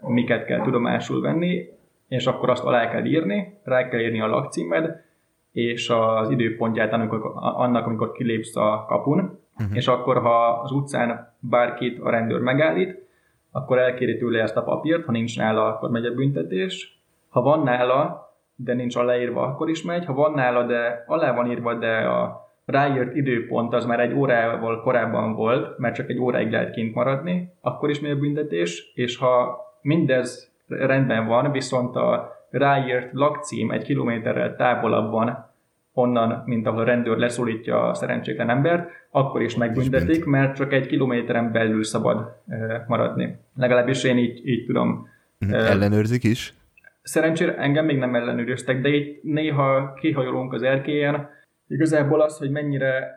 miket kell tudomásul venni, és akkor azt alá kell írni, rá kell írni a lakcímed, és az időpontját amikor, annak, amikor kilépsz a kapun, uh-huh. és akkor, ha az utcán bárkit a rendőr megállít, akkor elkéri tőle ezt a papírt, ha nincs nála, akkor megy a büntetés. Ha van nála, de nincs aláírva, akkor is megy. Ha van nála, de alá van írva, de a ráírt időpont az már egy órával korábban volt, mert csak egy óráig lehet kint maradni, akkor is megy a büntetés, és ha mindez rendben van, viszont a ráírt lakcím egy kilométerrel távolabban onnan, mint ahol a rendőr leszólítja a szerencsétlen embert, akkor is megbüntetik, mert csak egy kilométeren belül szabad maradni. Legalábbis én így, így tudom. Mhm. Ellenőrzik is? Szerencsére engem még nem ellenőriztek, de itt néha kihajolunk az erkélyen. Igazából az, hogy mennyire,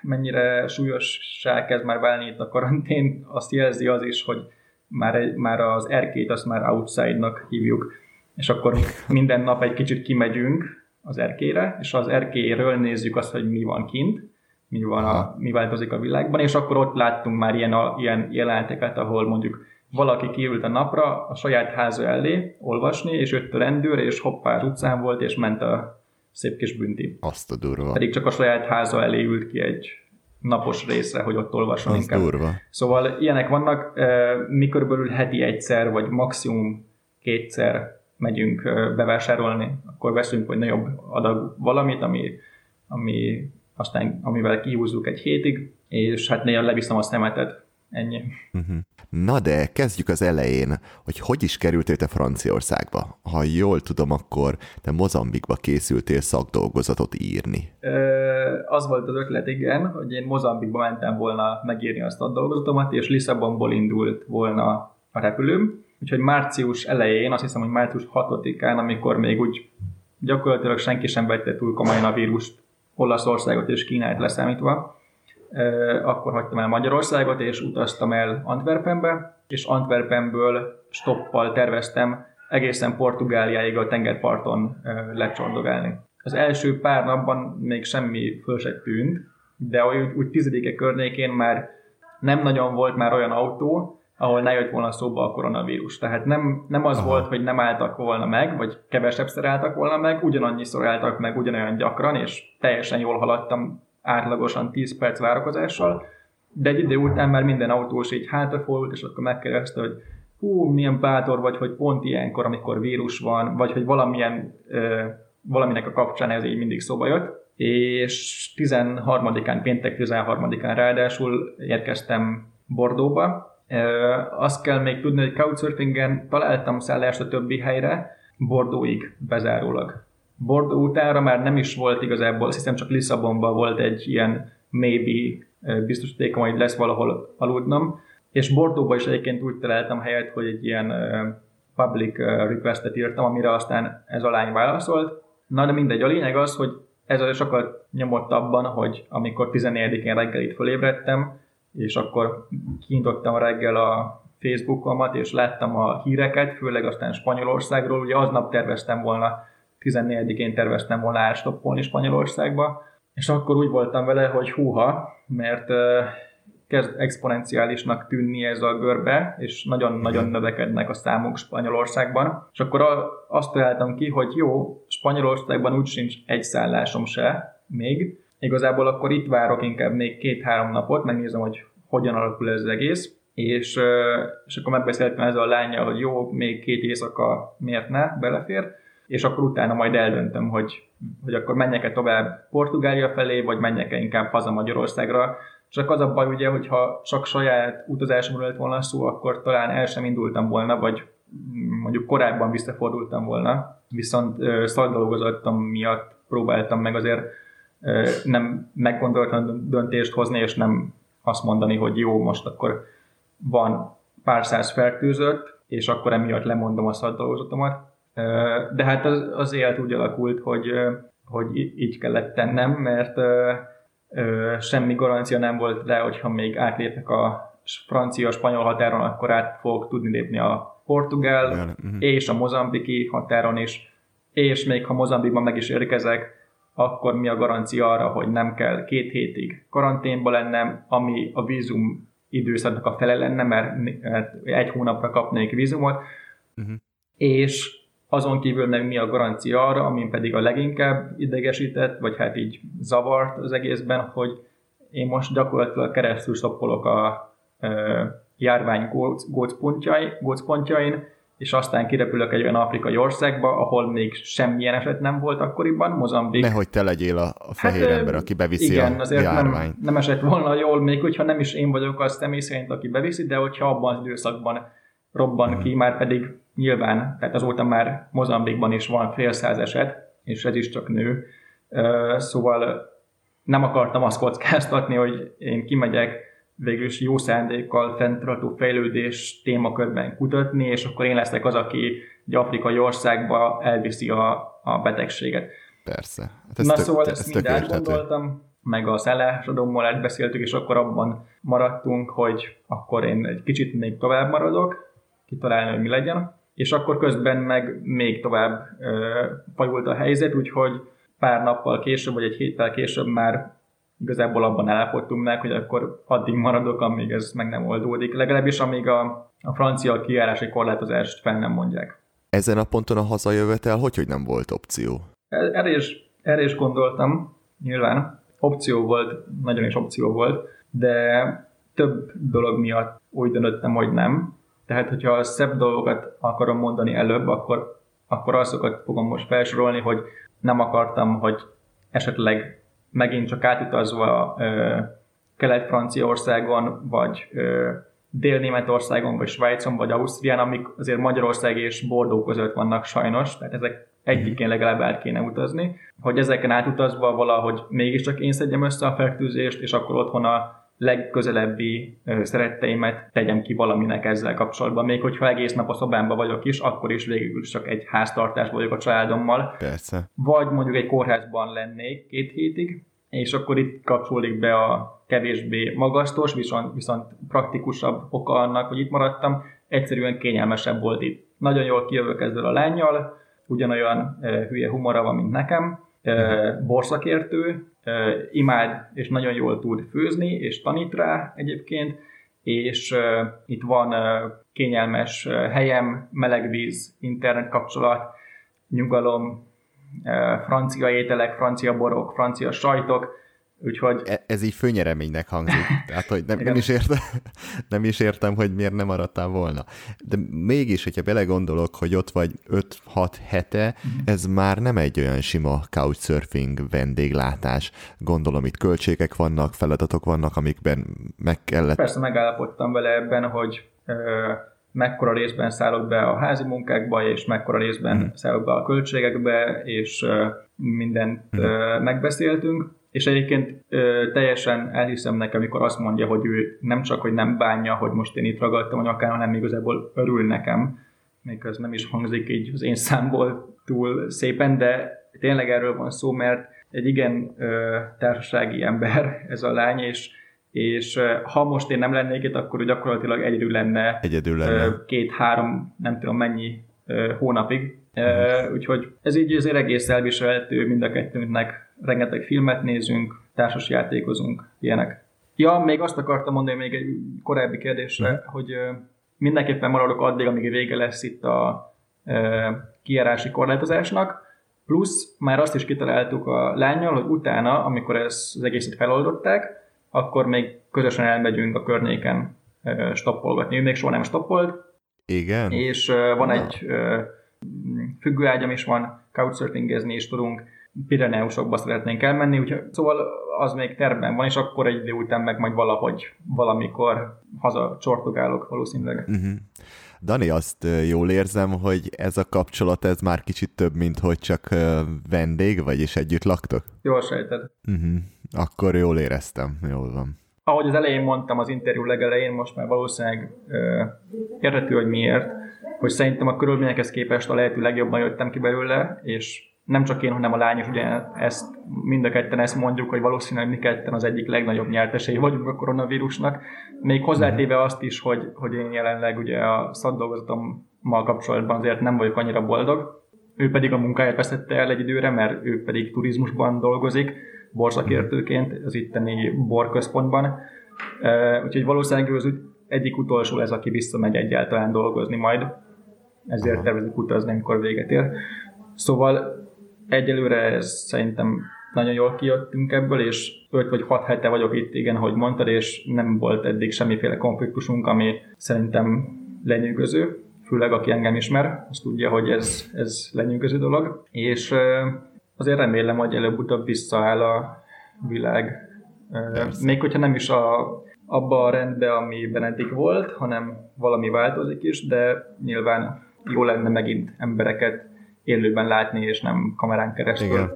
mennyire súlyossá kezd már válni itt a karantén, azt jelzi az is, hogy már, egy, már az erkét azt már outside-nak hívjuk, és akkor minden nap egy kicsit kimegyünk, az erkére, és az erkéről nézzük azt, hogy mi van kint, mi, van a, mi változik a világban, és akkor ott láttunk már ilyen, a, ilyen jeleneteket, ahol mondjuk valaki kiült a napra a saját háza elé olvasni, és jött a rendőr, és hoppá az utcán volt, és ment a szép kis bünti. Azt a durva. Pedig csak a saját háza elé ült ki egy napos részre, hogy ott olvasson Azt inkább. durva. Szóval ilyenek vannak, mi körülbelül heti egyszer, vagy maximum kétszer megyünk bevásárolni, akkor veszünk egy nagyobb adag valamit, ami, ami aztán amivel kihúzzuk egy hétig, és hát néha leviszem a szemetet. Ennyi. Uh-huh. Na de kezdjük az elején, hogy hogy is kerültél te Franciaországba? Ha jól tudom, akkor te Mozambikba készültél szakdolgozatot írni. Ö, az volt az ötlet, igen, hogy én Mozambikba mentem volna megírni a szakdolgozatomat, és Lisszabonból indult volna a repülőm, Úgyhogy március elején, azt hiszem, hogy március 6-án, amikor még úgy gyakorlatilag senki sem vette túl komolyan a vírust, Olaszországot és Kínát leszámítva, akkor hagytam el Magyarországot, és utaztam el Antwerpenbe, és Antwerpenből stoppal terveztem egészen Portugáliáig a tengerparton lecsordogálni. Az első pár napban még semmi föl se tűnt, de úgy, úgy tizedike környékén már nem nagyon volt már olyan autó, ahol ne jött volna szóba a koronavírus. Tehát nem, nem az Aha. volt, hogy nem álltak volna meg, vagy kevesebbszer álltak volna meg, ugyanannyiszor álltak meg ugyanolyan gyakran, és teljesen jól haladtam átlagosan 10 perc várakozással, de egy idő után már minden autós így hátrafordult, és akkor megkérdezte, hogy hú, milyen bátor vagy, hogy pont ilyenkor, amikor vírus van, vagy hogy valamilyen, ö, valaminek a kapcsán ez így mindig szóba jött. És 13-án, péntek 13-án ráadásul érkeztem Bordóba, azt kell még tudni, hogy Couchsurfingen találtam szállást a többi helyre, Bordóig bezárólag. Bordó utára már nem is volt igazából, azt hiszem csak Lisszabonban volt egy ilyen maybe biztosítékom, hogy lesz valahol aludnom, és Bordóba is egyébként úgy találtam helyet, hogy egy ilyen public requestet írtam, amire aztán ez a lány válaszolt. Na de mindegy, a lényeg az, hogy ez az sokkal nyomott abban, hogy amikor 14-én reggel itt fölébredtem, és akkor kinyitottam reggel a Facebookomat, és láttam a híreket, főleg aztán Spanyolországról, ugye aznap terveztem volna, 14-én terveztem volna átstoppolni Spanyolországba, és akkor úgy voltam vele, hogy húha, mert kezd exponenciálisnak tűnni ez a görbe, és nagyon-nagyon növekednek a számok Spanyolországban. És akkor azt találtam ki, hogy jó, Spanyolországban úgy sincs egy szállásom se még, igazából akkor itt várok inkább még két-három napot, megnézem, hogy hogyan alakul ez az egész, és, és akkor megbeszéltem ezzel a lányjal, hogy jó, még két éjszaka miért ne, belefér, és akkor utána majd eldöntöm, hogy, hogy akkor menjek-e tovább Portugália felé, vagy menjek-e inkább haza Magyarországra, csak az a baj ugye, hogyha csak saját utazásomról lett volna szó, akkor talán el sem indultam volna, vagy mondjuk korábban visszafordultam volna, viszont szakdolgozottam miatt próbáltam meg azért nem meggondolatlan döntést hozni, és nem azt mondani, hogy jó, most akkor van pár száz fertőzött, és akkor emiatt lemondom a szakdolgozatomat. De hát az, az élet úgy alakult, hogy, hogy így kellett tennem, mert semmi garancia nem volt rá, hogyha még átlépek a francia-spanyol határon, akkor át fogok tudni lépni a portugál uh-huh. és a mozambiki határon is, és még ha Mozambikban meg is érkezek, akkor mi a garancia arra, hogy nem kell két hétig karanténba lennem, ami a vízum időszaknak a fele lenne, mert egy hónapra kapnék vízumot, uh-huh. és azon kívül meg mi a garancia arra, amin pedig a leginkább idegesített, vagy hát így zavart az egészben, hogy én most gyakorlatilag keresztül szoppolok a e, járvány gócpontjai, gócpontjain, és aztán kirepülök egy olyan afrikai országba, ahol még semmilyen eset nem volt akkoriban, Mozambik. Nehogy te legyél a, a fehér hát, ember, aki beviszi igen, a azért járványt. Nem, nem esett volna jól, még hogyha nem is én vagyok az személy szerint, aki beviszi, de hogyha abban az időszakban robban hmm. ki, már pedig nyilván, tehát azóta már Mozambikban is van fél száz eset, és ez is csak nő. Szóval nem akartam azt kockáztatni, hogy én kimegyek végül is jó szándékkal fenntartó fejlődés témakörben kutatni, és akkor én leszek az, aki egy afrikai országba elviszi a, a betegséget. Persze. Hát ez Na tök, szóval ezt mind átgondoltam, meg a szállásadommal átbeszéltük, és akkor abban maradtunk, hogy akkor én egy kicsit még tovább maradok, kitalálni, hogy mi legyen és akkor közben meg még tovább ö, fajult a helyzet, úgyhogy pár nappal később, vagy egy héttel később már igazából abban állapodtunk meg, hogy akkor addig maradok, amíg ez meg nem oldódik, legalábbis amíg a, a francia kiárási korlátozást fel nem mondják. Ezen a ponton a hazajövetel hogy, hogy nem volt opció? Erre is, erre is gondoltam, nyilván. Opció volt, nagyon is opció volt, de több dolog miatt úgy döntöttem, hogy nem. Tehát, hogyha a szebb dolgokat akarom mondani előbb, akkor, akkor azokat fogom most felsorolni, hogy nem akartam, hogy esetleg megint csak átutazva ö, Kelet-Franciaországon, vagy ö, Dél-Németországon, vagy Svájcon, vagy Ausztrián, amik azért Magyarország és Bordó között vannak sajnos, tehát ezek egyikén legalább át kéne utazni, hogy ezeken átutazva valahogy mégiscsak én szedjem össze a fertőzést, és akkor otthon a legközelebbi szeretteimet tegyem ki valaminek ezzel kapcsolatban. Még hogyha egész nap a szobámban vagyok is, akkor is végül csak egy háztartás vagyok a családommal. Persze. Vagy mondjuk egy kórházban lennék két hétig, és akkor itt kapcsolódik be a kevésbé magasztos, viszont, viszont praktikusabb oka annak, hogy itt maradtam, egyszerűen kényelmesebb volt itt. Nagyon jól kijövök ezzel a lányjal, ugyanolyan e, hülye humora van, mint nekem, e, borszakértő, imád és nagyon jól tud főzni, és tanít rá egyébként, és itt van kényelmes helyem, meleg víz, internet kapcsolat, nyugalom, francia ételek, francia borok, francia sajtok, Úgyhogy... E- ez így főnyereménynek hangzik. Tehát, hogy nem, nem, is értem, nem is értem, hogy miért nem maradtál volna. De mégis, hogyha belegondolok, hogy ott vagy 5-6 hete, mm. ez már nem egy olyan sima couchsurfing vendéglátás. Gondolom, itt költségek vannak, feladatok vannak, amikben meg kellett... Persze megállapodtam vele ebben, hogy ö, mekkora részben szállok be a házi munkákba, és mekkora részben mm. szállok be a költségekbe, és ö, mindent mm. ö, megbeszéltünk és egyébként ö, teljesen elhiszem nekem, amikor azt mondja, hogy ő nem csak, hogy nem bánja, hogy most én itt ragadtam a nyakán, hanem igazából örül nekem, még az nem is hangzik így az én számból túl szépen, de tényleg erről van szó, mert egy igen ö, társasági ember ez a lány, és, és ha most én nem lennék itt, akkor gyakorlatilag egyedül lenne, egyedül lenne. két-három, nem tudom mennyi hónapig. Uh, úgyhogy ez így azért egész elviselhető mind a kettőnknek. Rengeteg filmet nézünk, társas játékozunk, ilyenek. Ja, még azt akartam mondani még egy korábbi kérdésre, uh-huh. hogy mindenképpen maradok addig, amíg vége lesz itt a kijárási korlátozásnak, plusz már azt is kitaláltuk a lányjal, hogy utána, amikor ezt az egészet feloldották, akkor még közösen elmegyünk a környéken stoppolgatni. Ő még soha nem stoppolt. Igen. És van egy függőágyam is van, couchsurfingezni is tudunk, Pireneusokba szeretnénk elmenni, úgyhogy szóval az még terben van, és akkor egy idő után meg majd valahogy, valamikor haza csortogálok valószínűleg. Uh-huh. Dani, azt jól érzem, hogy ez a kapcsolat, ez már kicsit több, mint hogy csak vendég, vagyis együtt laktok? Jól sejted. Uh-huh. Akkor jól éreztem, jól van. Ahogy az elején mondtam az interjú legelején, most már valószínűleg uh, értető, hogy miért, hogy szerintem a körülményekhez képest a lehető legjobban jöttem ki belőle, és nem csak én, hanem a lány is ugye ezt, mind a ketten ezt mondjuk, hogy valószínűleg mi ketten az egyik legnagyobb nyertesei vagyunk a koronavírusnak. Még hozzátéve azt is, hogy, hogy én jelenleg ugye a szakdolgozatommal kapcsolatban azért nem vagyok annyira boldog. Ő pedig a munkáját veszette el egy időre, mert ő pedig turizmusban dolgozik, borszakértőként az itteni borközpontban. Úgyhogy valószínűleg ő az egyik utolsó lesz, aki visszamegy egyáltalán dolgozni majd. Ezért tervezik utazni, amikor véget ér. Szóval egyelőre ez szerintem nagyon jól kijöttünk ebből, és 5 vagy 6 hete vagyok itt, igen, ahogy mondtad, és nem volt eddig semmiféle konfliktusunk, ami szerintem lenyűgöző, főleg aki engem ismer, azt tudja, hogy ez, ez lenyűgöző dolog, és azért remélem, hogy előbb-utóbb visszaáll a világ, Persze. még hogyha nem is a, abba a rendbe, amiben eddig volt, hanem valami változik is, de nyilván jó lenne megint embereket élőben látni, és nem kamerán keresztül. Igen.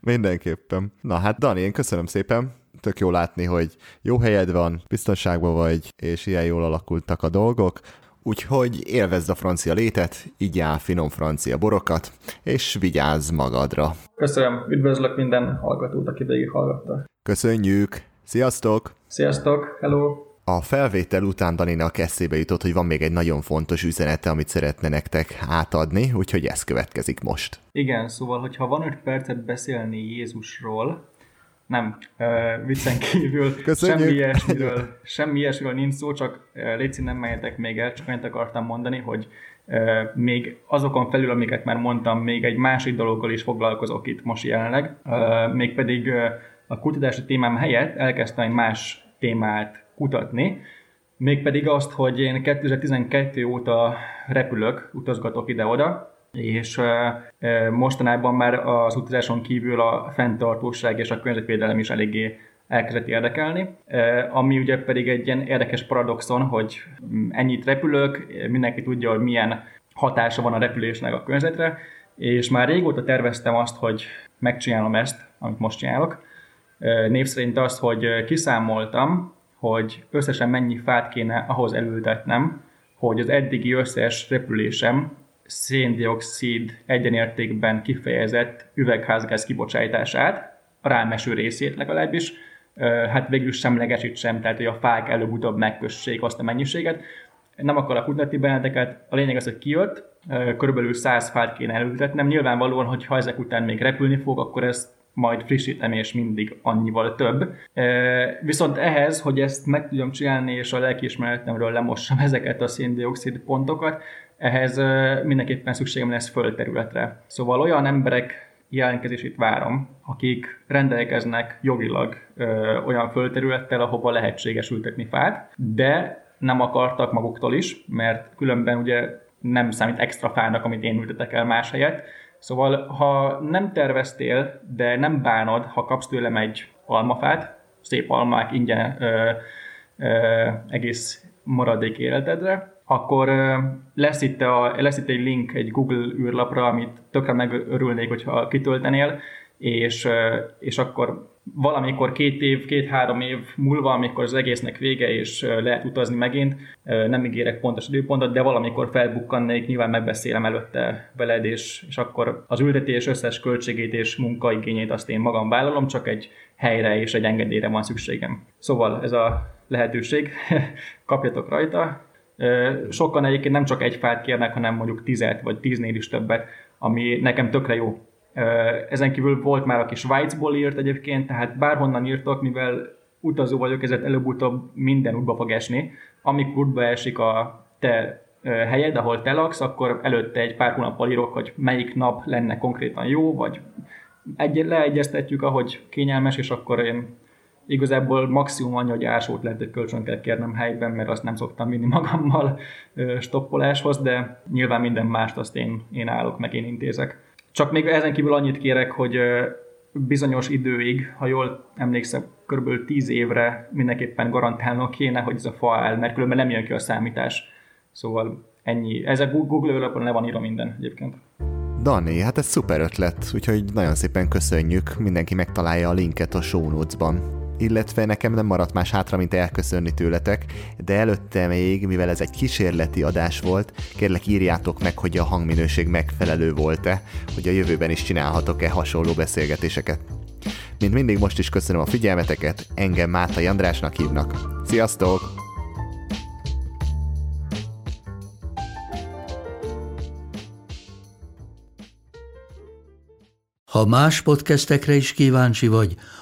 Mindenképpen. Na hát Dani, én köszönöm szépen. Tök jó látni, hogy jó helyed van, biztonságban vagy, és ilyen jól alakultak a dolgok. Úgyhogy élvezd a francia létet, igyál finom francia borokat, és vigyázz magadra. Köszönöm, üdvözlök minden hallgatót, aki végig hallgatta. Köszönjük! Sziasztok! Sziasztok! Hello! A felvétel után Daninak eszébe jutott, hogy van még egy nagyon fontos üzenete, amit szeretne nektek átadni, úgyhogy ez következik most. Igen, szóval, hogyha van öt percet beszélni Jézusról, nem, uh, viccen kívül Köszönjük. semmi ilyesmiről, semmi ilyesmiről nincs szó, csak uh, Léci nem menjetek még el, csak annyit akartam mondani, hogy uh, még azokon felül, amiket már mondtam, még egy másik dologgal is foglalkozok itt most jelenleg, uh, mégpedig uh, a kutatási témám helyett elkezdtem egy más témát kutatni, mégpedig azt, hogy én 2012 óta repülök, utazgatok ide-oda, és mostanában már az utazáson kívül a fenntartóság és a környezetvédelem is eléggé elkezdett érdekelni, ami ugye pedig egy ilyen érdekes paradoxon, hogy ennyit repülök, mindenki tudja, hogy milyen hatása van a repülésnek a környezetre, és már régóta terveztem azt, hogy megcsinálom ezt, amit most csinálok. Név szerint azt, hogy kiszámoltam, hogy összesen mennyi fát kéne ahhoz elültetnem, hogy az eddigi összes repülésem széndiokszid egyenértékben kifejezett üvegházgáz kibocsátását, a rámeső részét legalábbis, hát végül semlegesítsem, tehát hogy a fák előbb-utóbb megkössék azt a mennyiséget. Nem akarok kutatni benneteket, a lényeg az, hogy kijött, körülbelül 100 fát kéne elültetnem. Nyilvánvalóan, hogy ha ezek után még repülni fog, akkor ezt majd frissítem, és mindig annyival több. Viszont ehhez, hogy ezt meg tudjam csinálni, és a lelkiismeretemről lemossam ezeket a széndiokszid pontokat, ehhez mindenképpen szükségem lesz földterületre. Szóval olyan emberek jelentkezését várom, akik rendelkeznek jogilag olyan földterülettel, ahova lehetséges ültetni fát, de nem akartak maguktól is, mert különben ugye nem számít extra fának, amit én ültetek el más helyet, Szóval, ha nem terveztél, de nem bánod, ha kapsz tőlem egy almafát, szép almák ingyen ö, ö, egész maradék életedre, akkor lesz itt, a, lesz itt egy link egy Google űrlapra, amit tökre megörülnék, hogyha kitöltenél, és, és akkor valamikor két év, két-három év múlva, amikor az egésznek vége, és lehet utazni megint, nem ígérek pontos időpontot, de valamikor felbukkannék, nyilván megbeszélem előtte veled, és, és akkor az ültetés összes költségét és munkaigényét azt én magam vállalom, csak egy helyre és egy engedélyre van szükségem. Szóval ez a lehetőség, kapjatok rajta. Sokan egyébként nem csak egy fát kérnek, hanem mondjuk tizet vagy tíznél is többet, ami nekem tökre jó ezen kívül volt már, aki Svájcból írt egyébként, tehát bárhonnan írtok, mivel utazó vagyok, ezért előbb-utóbb minden útba fog esni. Amikor útba esik a te helyed, ahol te laksz, akkor előtte egy pár hónappal írok, hogy melyik nap lenne konkrétan jó, vagy egy, leegyeztetjük, ahogy kényelmes, és akkor én igazából maximum annyi, hogy ásót lehet, hogy kölcsön kell kérnem helyben, mert azt nem szoktam vinni magammal stoppoláshoz, de nyilván minden mást azt én, én állok, meg én intézek. Csak még ezen kívül annyit kérek, hogy bizonyos időig, ha jól emlékszem, kb. 10 évre mindenképpen garantálnom kéne, hogy ez a fa áll, mert különben nem jön ki a számítás. Szóval ennyi. Ez a Google alapon le van írva minden egyébként. Dani, hát ez szuper ötlet, úgyhogy nagyon szépen köszönjük, mindenki megtalálja a linket a show notes-ban illetve nekem nem maradt más hátra, mint elköszönni tőletek, de előtte még, mivel ez egy kísérleti adás volt, kérlek írjátok meg, hogy a hangminőség megfelelő volt-e, hogy a jövőben is csinálhatok-e hasonló beszélgetéseket. Mint mindig most is köszönöm a figyelmeteket, engem Mátai Andrásnak hívnak. Sziasztok! Ha más podcastekre is kíváncsi vagy,